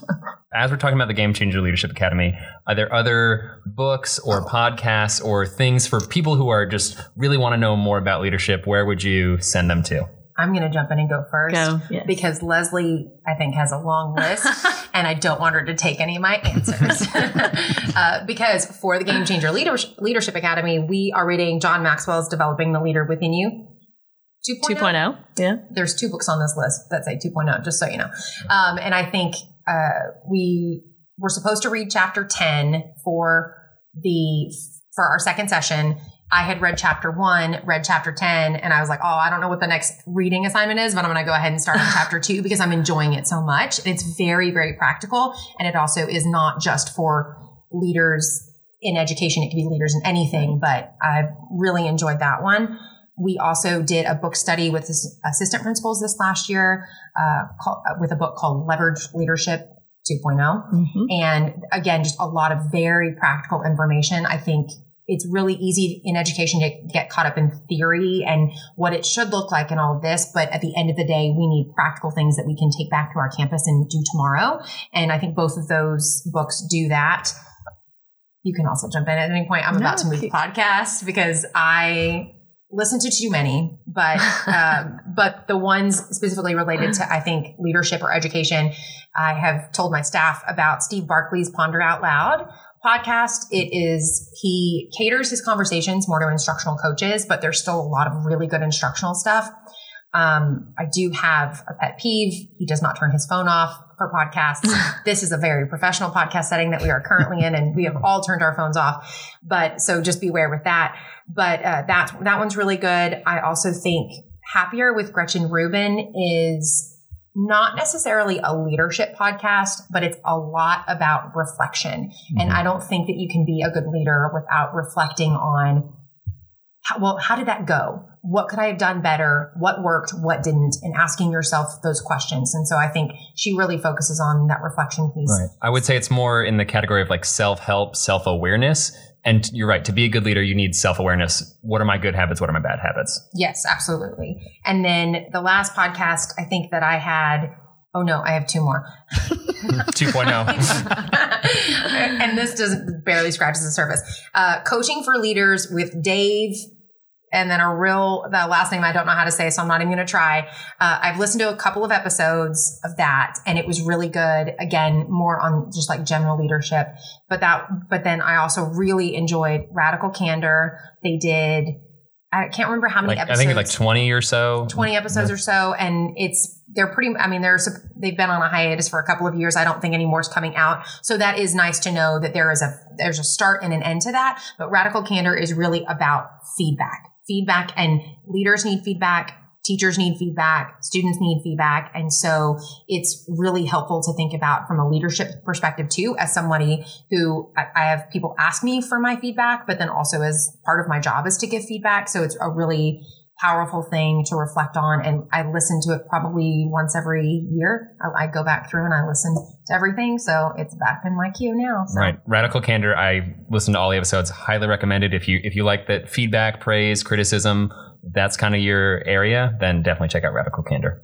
As we're talking about the Game Changer Leadership Academy, are there other books or podcasts or things for people who are just really want to know more about leadership? Where would you send them to? I'm going to jump in and go first go, yes. because Lesley, I think, has a long list [laughs] and I don't want her to take any of my answers. [laughs] uh, because for the Game Changer Leadership Academy, we are reading John Maxwell's Developing the Leader Within You. 2.0. 2.0. Yeah. There's two books on this list that say 2.0, just so you know. Um, and I think uh, we were supposed to read chapter 10 for the for our second session. I had read chapter one, read chapter 10, and I was like, oh, I don't know what the next reading assignment is, but I'm going to go ahead and start on chapter two because I'm enjoying it so much. It's very, very practical. And it also is not just for leaders in education. It can be leaders in anything, but I've really enjoyed that one. We also did a book study with assistant principals this last year uh, called, uh, with a book called Leverage Leadership 2.0. Mm-hmm. And again, just a lot of very practical information. I think it's really easy in education to get caught up in theory and what it should look like and all of this. But at the end of the day, we need practical things that we can take back to our campus and do tomorrow. And I think both of those books do that. You can also jump in at any point. I'm no, about to move the podcast because I listen to too many, but [laughs] um, but the ones specifically related to I think leadership or education, I have told my staff about Steve Barkley's Ponder Out Loud podcast. It is he caters his conversations more to instructional coaches, but there's still a lot of really good instructional stuff. Um, I do have a pet peeve. He does not turn his phone off for podcasts. [laughs] this is a very professional podcast setting that we are currently in, and we have all turned our phones off. But so just beware with that. But uh, that that one's really good. I also think Happier with Gretchen Rubin is not necessarily a leadership podcast, but it's a lot about reflection. Mm-hmm. And I don't think that you can be a good leader without reflecting on, how, well, how did that go? What could I have done better? What worked? What didn't? And asking yourself those questions. And so I think she really focuses on that reflection piece. Right. I would say it's more in the category of like self help, self awareness and you're right. To be a good leader, you need self awareness. What are my good habits? What are my bad habits? Yes, absolutely. And then the last podcast, I think that I had. Oh no, I have two more. [laughs] 2.0. [laughs] and this doesn't barely scratches the surface. Uh, coaching for leaders with Dave and then a real the last name I don't know how to say, so I'm not even going to try. Uh, I've listened to a couple of episodes of that, and it was really good. Again, more on just like general leadership, but that. But then I also really enjoyed Radical Candor. They did. I can't remember how many like, episodes. I think like 20 or so. 20 episodes yeah. or so, and it's they're pretty. I mean, there's they've been on a hiatus for a couple of years. I don't think any more is coming out, so that is nice to know that there is a there's a start and an end to that. But Radical Candor is really about feedback feedback and leaders need feedback teachers need feedback students need feedback. And so it's really helpful to think about from a leadership perspective too as somebody who I, have people ask me for my feedback but then also as part of my job is to give feedback. So it's a really powerful thing to reflect on. And I listen to it probably once every year. I, I, go back through and I listen to everything. So it's back in my queue now. So. Right. Radical Candor. I listen to all the episodes. Highly recommended. If you, if you like that feedback, praise, criticism, that's kind of your area, then definitely check out Radical Candor.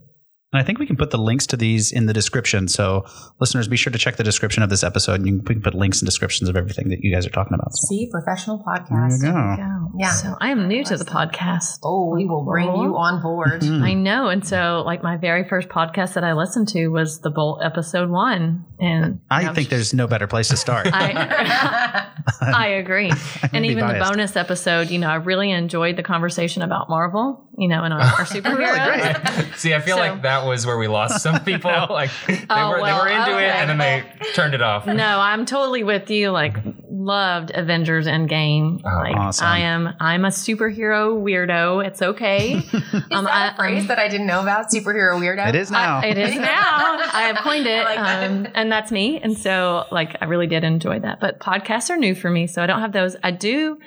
And I think we can put the links to these in the description. So listeners, be sure to check the description of this episode. And you can, we can put links and descriptions of everything that you guys are talking about. So. See, professional podcast. There you go. Yeah. So I am new to the podcast. Oh, we will bring you on board. Mm-hmm. I know. And so like my very first podcast that I listened to was the Bolt episode one. And I think there's no better place to start. I, [laughs] I agree. [laughs] and even the bonus episode, you know, I really enjoyed the conversation about Marvel, you know, and our, our [laughs] superheroes. really See, I feel so, like that was where we lost some [laughs] people. like they, oh, were, well, they were into okay. it and then they turned it off. No, I'm totally with you. Like loved Avengers Endgame. Oh, like awesome. I am I'm a superhero weirdo. It's okay. [laughs] is um, that I, a phrase that I didn't know about? Superhero weirdo? It is now. I, it is [laughs] now. I have coined it. Like um, and that's me. And so like I really did enjoy that. But podcasts are new for me, so I don't have those. I do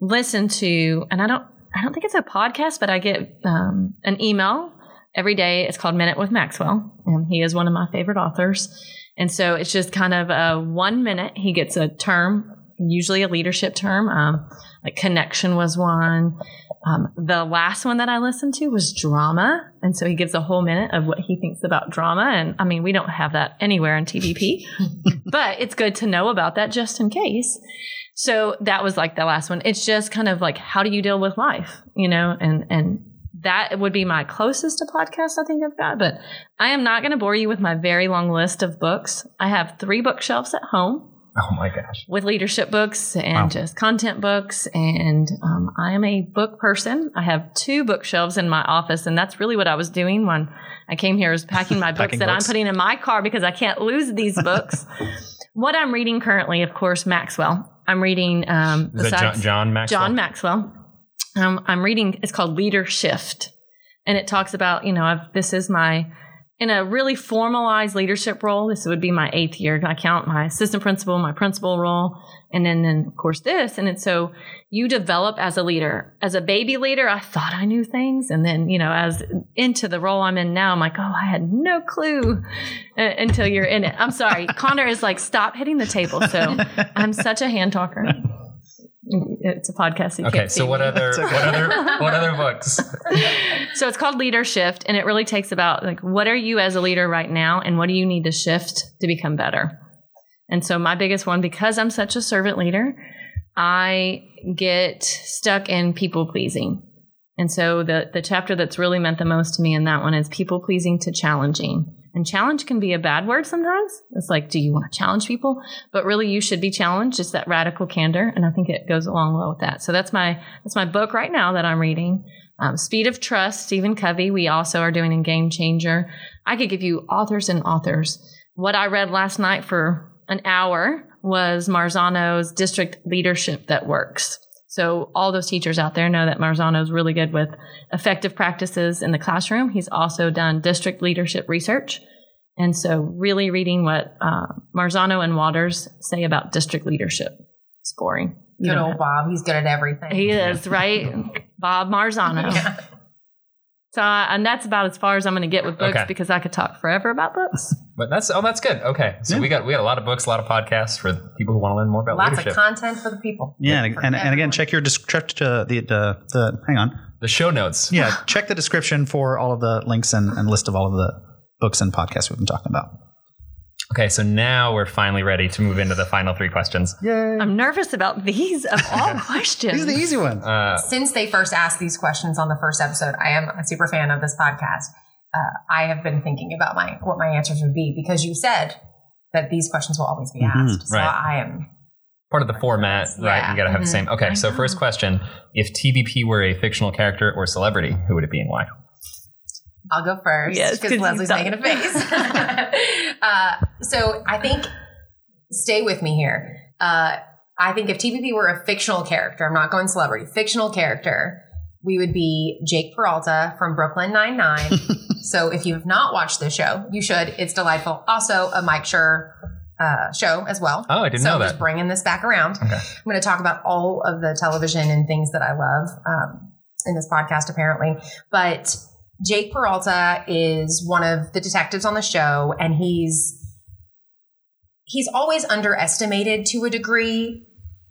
listen to and I don't I don't think it's a podcast, but I get um, an email every day. It's called Minute with Maxwell, and he is one of my favorite authors. And so it's just kind of a one minute. He gets a term, usually a leadership term. Um, like connection was one. Um, the last one that I listened to was drama. And so he gives a whole minute of what he thinks about drama. And I mean, we don't have that anywhere in TBP, [laughs] but it's good to know about that just in case. So that was like the last one. It's just kind of like, how do you deal with life? You know, and, and that would be my closest to podcast I think I've got. But I am not going to bore you with my very long list of books. I have three bookshelves at home. Oh my gosh. With leadership books and wow. just content books. And um, I am a book person. I have two bookshelves in my office. And that's really what I was doing when I came here is [laughs] packing my packing books that books. I'm putting in my car because I can't lose these books. [laughs] what I'm reading currently, of course, Maxwell. I'm reading um, John, John Maxwell. John Maxwell um, I'm reading, it's called Leadershift. And it talks about, you know, I've, this is my, in a really formalized leadership role, this would be my eighth year. I count my assistant principal, my principal role, and then, then of course this. And it's so you develop as a leader. As a baby leader, I thought I knew things. And then, you know, as into the role I'm in now, I'm like, oh, I had no clue uh, until you're in it. I'm sorry. Connor is like, stop hitting the table. So I'm such a hand talker. It's a podcast. So okay, so what other okay. what other [laughs] what other books? [laughs] so it's called Leadershift, and it really takes about like what are you as a leader right now, and what do you need to shift to become better. And so my biggest one, because I'm such a servant leader, I get stuck in people pleasing. And so the the chapter that's really meant the most to me in that one is people pleasing to challenging. And challenge can be a bad word sometimes. It's like, do you want to challenge people? But really, you should be challenged. It's that radical candor, and I think it goes along well with that. So that's my that's my book right now that I'm reading. Um, Speed of Trust, Stephen Covey. We also are doing a Game Changer. I could give you authors and authors. What I read last night for an hour was Marzano's District Leadership That Works. So all those teachers out there know that Marzano is really good with effective practices in the classroom. He's also done district leadership research. And so really reading what uh, Marzano and Waters say about district leadership. It's boring. You Good don't old Bob. He's good at everything. He is, right? [laughs] Bob Marzano. Yeah. So, uh, and that's about as far as I'm going to get with books Okay. because I could talk forever about books. But that's oh, that's good. Okay, so Yeah. we got we got a lot of books, a lot of podcasts for people who want to learn more about Lots leadership. of content for the people. Yeah, and, and, and again, check your description. Uh, the, the the hang on. the show notes. Yeah, check the description for all of the links and, and list of all of the books and podcasts we've been talking about. Okay, so now we're finally ready to move into the final three questions. Yay! I'm nervous about these of all [laughs] questions. These are the easy ones. Uh, Since they first asked these questions on the first episode, I am a super fan of this podcast. Uh, I have been thinking about my what my answers would be because you said that these questions will always be Mhm, asked. So right. I am part of the format, right? Yeah. You got to have the Mhm. same. Okay, I so know. first question: If TBP were a fictional character or celebrity, who would it be and why? I'll go first Yes, 'cause because you've Lesley's done making a face. [laughs] uh, so I think, stay with me here. Uh, I think if TBP were a fictional character, I'm not going celebrity, fictional character, we would be Jake Peralta from Brooklyn Nine Nine. [laughs] so if you have not watched this show, you should. It's delightful. Also, a Mike Schur uh, show as well. Oh, I didn't so know that. just bringing this back around. Okay. I'm going to talk about all of the television and things that I love um, in this podcast, apparently. But Jake Peralta is one of the detectives on the show, and he's he's always underestimated to a degree.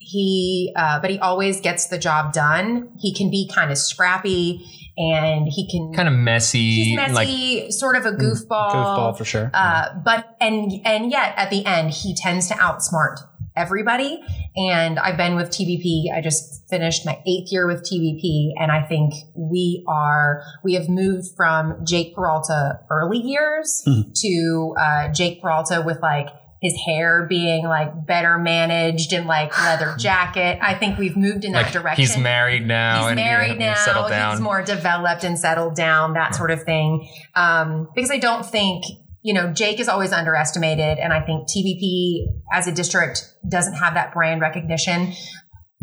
He, uh, but he always gets the job done. He can be kind of scrappy, and he can Kind of messy, he's like messy, sort of a goofball. Goofball for sure. Uh, but and and yet at the end he tends to outsmart everybody. And I've been with TBP. I just finished my eighth year with TBP, and I think we are we have moved from Jake Peralta early years Mhm. to uh, Jake Peralta with like his hair being like better managed and like leather [sighs] jacket. I think we've moved in like that direction. he's married now He's and married yeah, now. settled down. He's more developed and settled down, that sort of thing. Um, because I don't think, you know, Jake is always underestimated. And I think TBP as a district doesn't have that brand recognition.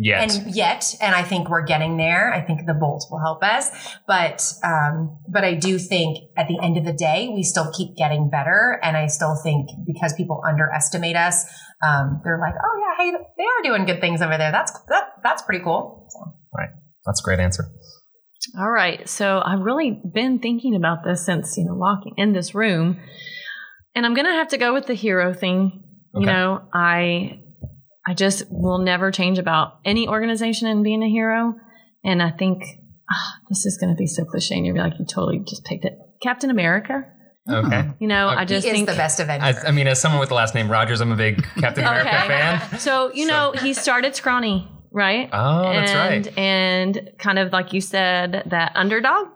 Yet. And yet, and I think we're getting there. I think the Bolt will help us. But, um, but I do think at the end of the day, we still keep getting better. And I still think because people underestimate us, um, they're like, oh yeah, hey, they are doing good things over there. That's, that, that's pretty cool. So. That's a great answer. All right. So I've really been thinking about this since, you know, walking in this room. And I'm going to have to go with the hero thing. You know, I I just will never change about any organization and being a hero. And I think ah, this is going to be so cliche and you'll be like, you totally just picked it. Captain America. Okay. You know, Okay. I just he is think the best Avenger. I, I mean, as someone with the last name Rogers, I'm a big Captain America Okay. fan. So, you So- know, he started scrawny, right? Oh, that's right. And kind of like you said, that underdog.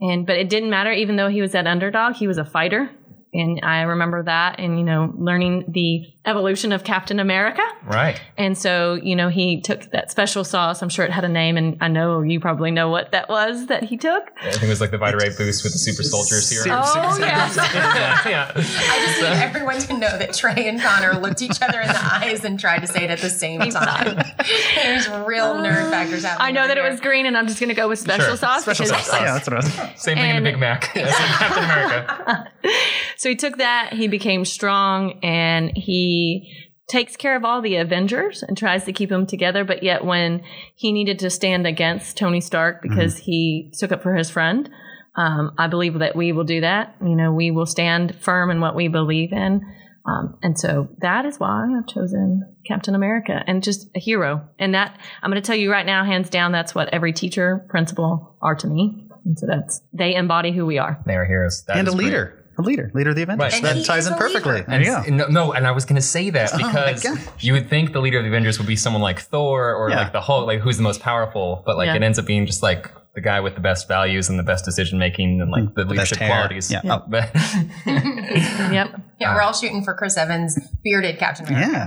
And but it didn't matter, even though he was that underdog, he was a fighter. And I remember that and, you know, learning the evolution of Captain America. Right. And so, you know, he took that special sauce. I'm sure it had a name, and I know you probably know what that was that he took. I think it was like the Vitarate boost with the super soldier serum. Oh, Super- yeah. yeah, [laughs] yeah. I just need everyone to know that Trey and Connor looked each other in the eyes and tried to say it at the same Same time. There's real oh. nerd factors happening. I know over that it was green, and I'm just going to go with special Sure. sauce. Special because- sauce. Yeah, that's what I was. Same thing in the Big Mac [laughs] as in Captain America. [laughs] so he took that, he became strong, and he takes care of all the Avengers and tries to keep them together. But yet, when he needed to stand against Tony Stark because he took up for his friend, um, I believe that we will do that. You know, we will stand firm in what we believe in. Um, and so that is why I've chosen Captain America and just a hero. And that I'm going to tell you right now, hands down, that's what every teacher, principal are to me. And so that's they embody who we are. They are heroes. That and a leader. great. Leader. A leader. Leader of the Avengers. Right. That ties in perfectly. leader. There you go. And- No, no, and I was going to say that Oh because gosh. you would think the leader of the Avengers would be someone like Thor or Yeah. like the Hulk, like who's the most powerful, but like Yeah. it ends up being just like the guy with the best values and the best decision making and like the, mm, The leadership qualities. Yeah. Oh, [laughs] [laughs] Yep. Yeah, we're all shooting for Chris Evans, bearded Captain America. Yeah.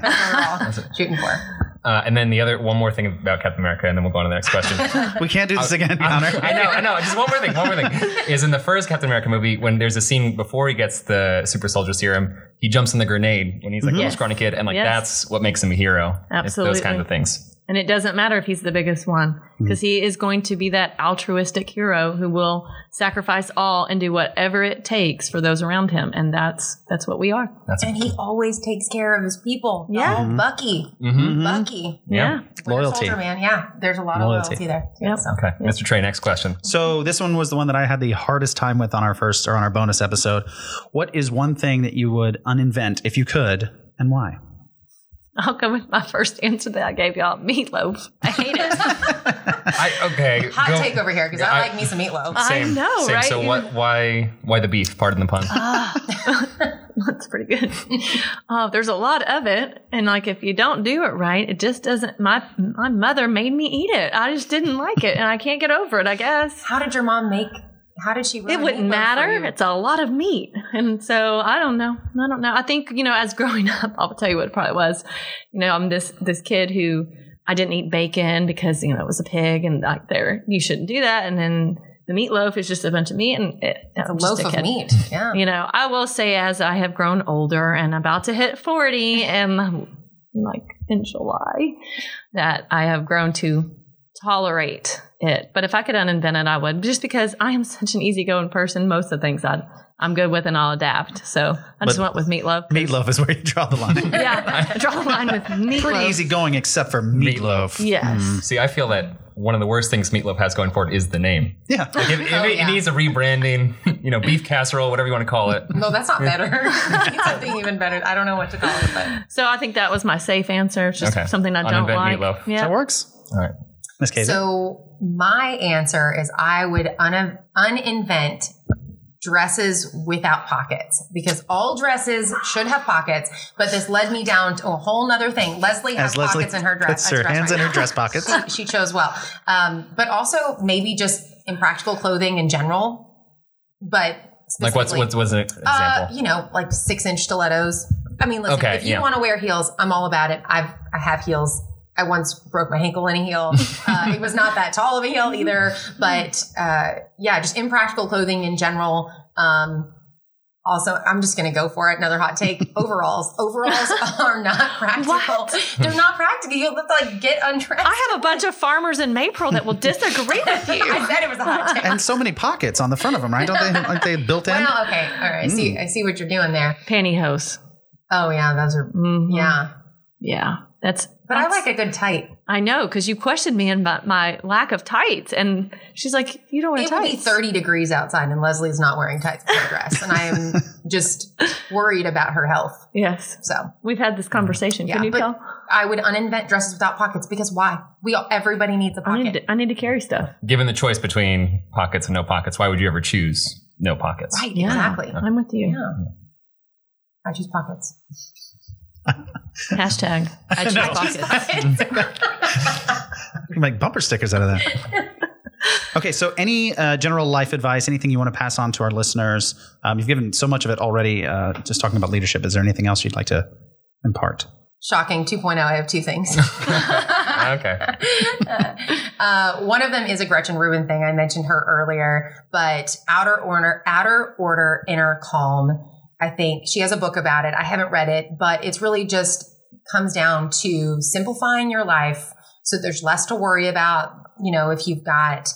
That's what we're all shooting for. Uh, and then the other one more thing about Captain America, and then we'll go on to the next question. [laughs] We can't do this again, I'm- Connor. I know, I know. Just one more thing. One more thing [laughs] is in the first Captain America movie when there's a scene before he gets the super soldier serum, he jumps in the grenade when he's like a little Yes. scrawny kid, and like Yes. that's what makes him a hero. It's those kinds of things. And it doesn't matter if he's the biggest one hmm. because he is going to be that altruistic hero who will sacrifice all and do whatever it takes for those around him. And that's that's what we are. That's And he always takes care of his people. Yeah. Oh, mm-hmm. Bucky. Mhm. Bucky. Yeah. Winter Loyalty. Soldier, man. Yeah, there's a lot Loyalty. of loyalty there. Yep. So. Okay, Mr. Trey. Next question. So this one was the one that I had the hardest time with on our first or on our bonus episode. What is one thing that you would uninvent if you could, and why? I'll go with my first answer that I gave y'all meatloaf. I hate it. [laughs] I okay. Hot go- take over here because Yeah, I, I- like me some meatloaf. I Same, know, same. right? So what? Why? Why the beef? Pardon the pun. Ah, [laughs] that's pretty good. [laughs] Uh, there's a lot of it, and like if you don't do it right, it just doesn't. My my mother made me eat it. I just didn't like it, and I can't get over it. I guess How did your mom make? How did she? it wouldn't matter. It's a lot of meat, [laughs] and so I don't know. I don't know. I think you know, as [laughs] growing up, I'll tell you what it probably was. You know, I'm this this kid who I didn't eat bacon because you know it was a pig, and like there you shouldn't do that, and then. The meatloaf is just a bunch of meat, and it, It's a loaf of meat. Yeah. You know, I will say as I have grown older and about to hit 40 [laughs] and like in July that I have grown to tolerate it. But if I could uninvent it, I would just because I am such an easygoing person. Most of the things I, I'm good with and I'll adapt. So I just But went with meatloaf. Meatloaf is where you draw the line. [laughs] Yeah, I draw the line with [laughs] meatloaf. Pretty easy going, except for meatloaf. Yes. Mm. See, I feel that one of the worst things Meatloaf has going for it is the name. Yeah. Like if, if Oh, it, yeah. it needs a rebranding, [laughs] you know, beef casserole, whatever you want to call it. No, that's not better. It's something even better. I don't know what to call it, but So I think that was my safe answer. It's just Okay. something I don't Uninvent like. meatloaf. Yeah. That works. All right. Miss Casey. So my answer is I would un- uninvent dresses without pockets because all dresses should have pockets. But this led me down to a whole nother thing. Lesley has Lesley pockets in her dress. puts her dress hands right in her [laughs] dress pockets. she, she chose well, um, but also maybe just impractical clothing in general. But Like what's what's what's an example? uh, you know, like six inch stilettos. I mean, listen, Okay, if you yeah. want to wear heels, I'm all about it. I've I have heels. I once broke my ankle in a heel. [laughs] Uh, it was not that tall of a heel either, but uh, yeah, just impractical clothing in general. Um, also, I'm just going to go for it. Another hot take: [laughs] overalls. Overalls [laughs] are not practical. What? They're not practical. You'll have to like get undressed. I have a bunch of farmers in April that will disagree with you. I said it was a hot take. and so many pockets on the front of them, right? Don't they? Aren't they built in? Well, okay, all right. I see. Mm. I see what you're doing there. Pantyhose. Oh yeah, those are Mhm. yeah. Yeah. That's But I like a good tight. I know because you questioned me about my lack of tights, and she's like, "You don't wear It will be 30 degrees outside, and Lesley's not wearing tights with her dress, and I am [laughs] just worried about her health. Yes, So we've had this conversation. Yeah, Can you tell? I would uninvent dresses without pockets because why? We all, everybody needs a I need pocket, to, I need to carry stuff. Given the choice between pockets and no pockets, why would you ever choose no pockets? right? Yeah. Exactly. I'm with you. Yeah. I choose pockets. [laughs] Hashtag. [laughs] I choose boxes. [laughs] You can make bumper stickers out of that. [laughs] Okay, so any uh, general life advice, anything you want to pass on to our listeners? Um, you've given so much of it already, uh, just talking about leadership. Is there anything else you'd like to impart? Shocking 2.0. I have two things. okay. uh, one of them is a Gretchen Rubin thing. I mentioned her earlier, but outer order, outer order, inner calm. I think she has a book about it. I haven't read it, but it's really just comes down to simplifying your life so there's less to worry about. You know, if you've got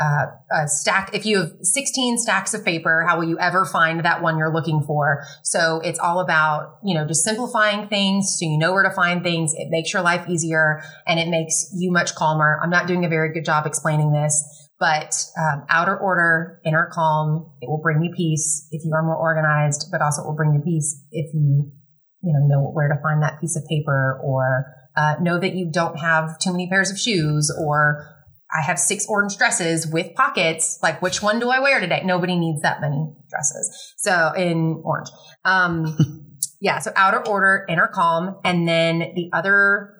uh, a stack, if you have 16 stacks of paper, how will you ever find that one you're looking for? So it's all about, you know, just simplifying things so you know where to find things. It makes your life easier and it makes you much calmer. I'm not doing a very good job explaining this, but um, outer order, inner calm, it will bring you peace if you are more organized, but also it will bring you peace if you, you know, know where to find that piece of paper or uh, know that you don't have too many pairs of shoes or I have six orange dresses with pockets. Like, which one do I wear today? Nobody needs that many dresses. So in orange. Um, [laughs] yeah. So outer order, inner calm. And then the other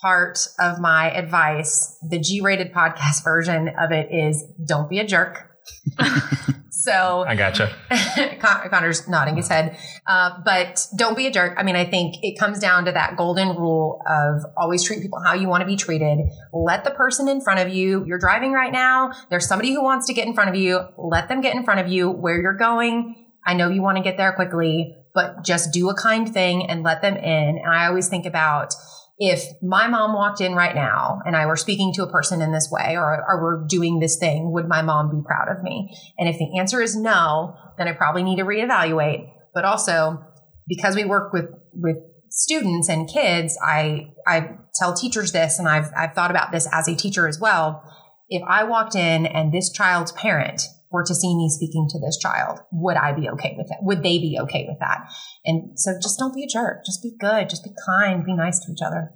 part of my advice, the G rated podcast [laughs] version of it is don't be a jerk. [laughs] so I gotcha. [laughs] Con- Connor's nodding his head. Uh, but don't be a jerk. I mean, I think it comes down to that golden rule of always treat people how you want to be treated. Let the person in front of you, you're driving right now, there's somebody who wants to get in front of you, let them get in front of you where you're going. I know you want to get there quickly, but just do a kind thing and let them in. And I always think about, if my mom walked in right now and I were speaking to a person in this way or, or we're doing this thing, would my mom be proud of me? And if the answer is no, then I probably need to reevaluate. But also, because we work with, with students and kids, I, I tell teachers this and I've, I've thought about this as a teacher as well. If I walked in and this child's parent were to see me speaking to this child, would I be okay with it? Would they be okay with that? And so just don't be a jerk. Just be good. Just be kind. Be nice to each other.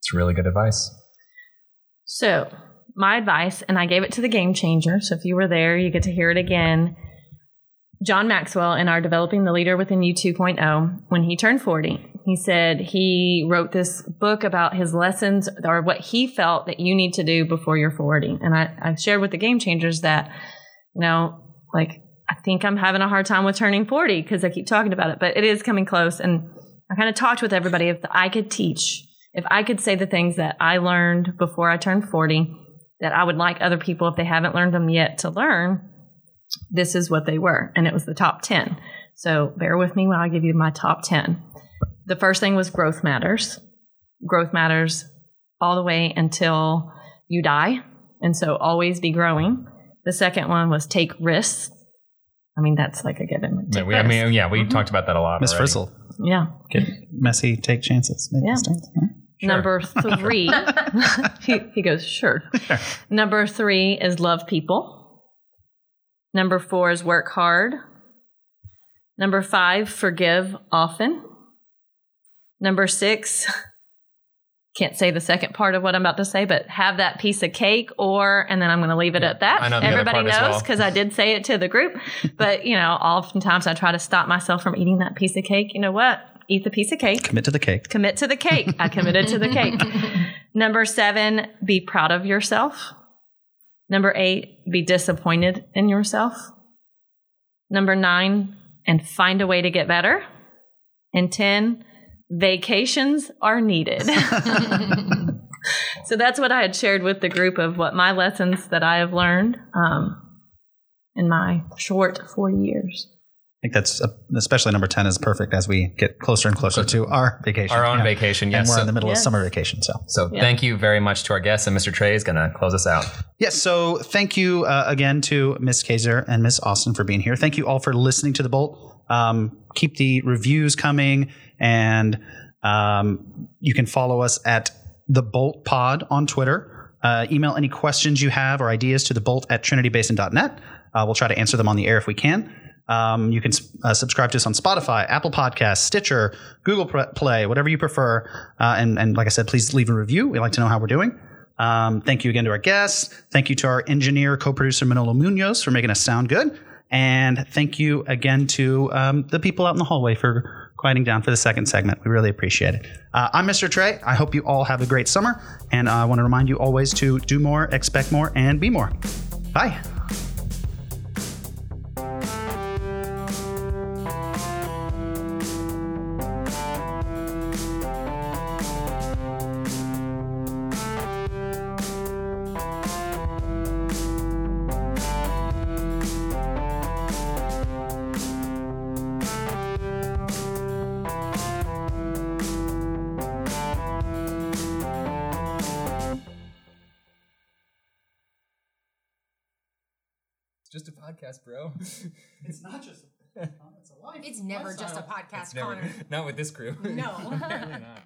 It's really good advice. So, my advice, and I gave it to the game changer. So, if you were there, you get to hear it again. John Maxwell, in our Developing the Leader Within You 2.0, when he turned 40, he said he wrote this book about his lessons or what he felt that you need to do before you're 40. And I, I shared with the game changers that, you know, like, I think I'm having a hard time with turning 40 because I keep talking about it, but it is coming close. And I kind of talked with everybody if I could teach, if I could say the things that I learned before I turned 40, that I would like other people, if they haven't learned them yet, to learn, this is what they were. And it was the top 10. So bear with me while I give you my top 10. The first thing was growth matters. Growth matters all the way until you die. And so always be growing. The second one was take risks. I mean, that's like a given. Like, Yeah, we, I mean, yeah, we Mhm. talked about that a lot. Miss already. Frizzle. yeah. Get messy, take chances. Make Yeah. mistakes. Huh? Sure. Number [laughs] three, [laughs] he, he goes, sure. Number three is love people. Number four is work hard. Number five, forgive often. Number six, can't say the second part of what I'm about to say, but have that piece of cake or, and then I'm going to leave it at that. I know Everybody knows well. because I did say it to the group. [laughs] but, you know, oftentimes I try to stop myself from eating that piece of cake. You know what? Eat the piece of cake Commit to the cake. commit to the cake. I committed to the cake. [laughs] Number seven, be proud of yourself. Number eight, be disappointed in yourself. Number nine, and find a way to get better. And 10, vacations are needed. [laughs] [laughs] so that's what I had shared with the group of what my lessons that I have learned um, in my short 40 years. I think that's uh, especially number ten is perfect as we get closer and closer to our vacation. Our own Yeah. vacation, And yes. we're So, in the middle Yes. of summer vacation, so so Yeah. thank you very much to our guests, and Mr. Trey is going to close us out. Yes. So thank you uh, again to Miss Keser and Miss Austin for being here. Thank you all for listening to the Bolt. Um, keep the reviews coming, and um, you can follow us at the Bolt Pod on Twitter. Uh, email any questions you have or ideas to the Bolt at trinitybasin.net. Uh, we'll try to answer them on the air if we can. Um, you can uh, subscribe to us on Spotify, Apple Podcasts, Stitcher, Google Play, whatever you prefer. Uh, and, and like I said, please leave a review. We like to know how we're doing. Um, thank you again to our guests. Thank you to our engineer, co-producer Manolo Munoz for making us sound good. And thank you again to um, the people out in the hallway for quieting down for the second segment. We really appreciate it. Uh, I'm Mr. Trey. I hope you all have a great summer. And I want to remind you always to do more, expect more, and be more. Bye. It's a life. It's never just a podcast, Never- Connor. [laughs] not with this crew. No. [laughs] Apparently [laughs] not.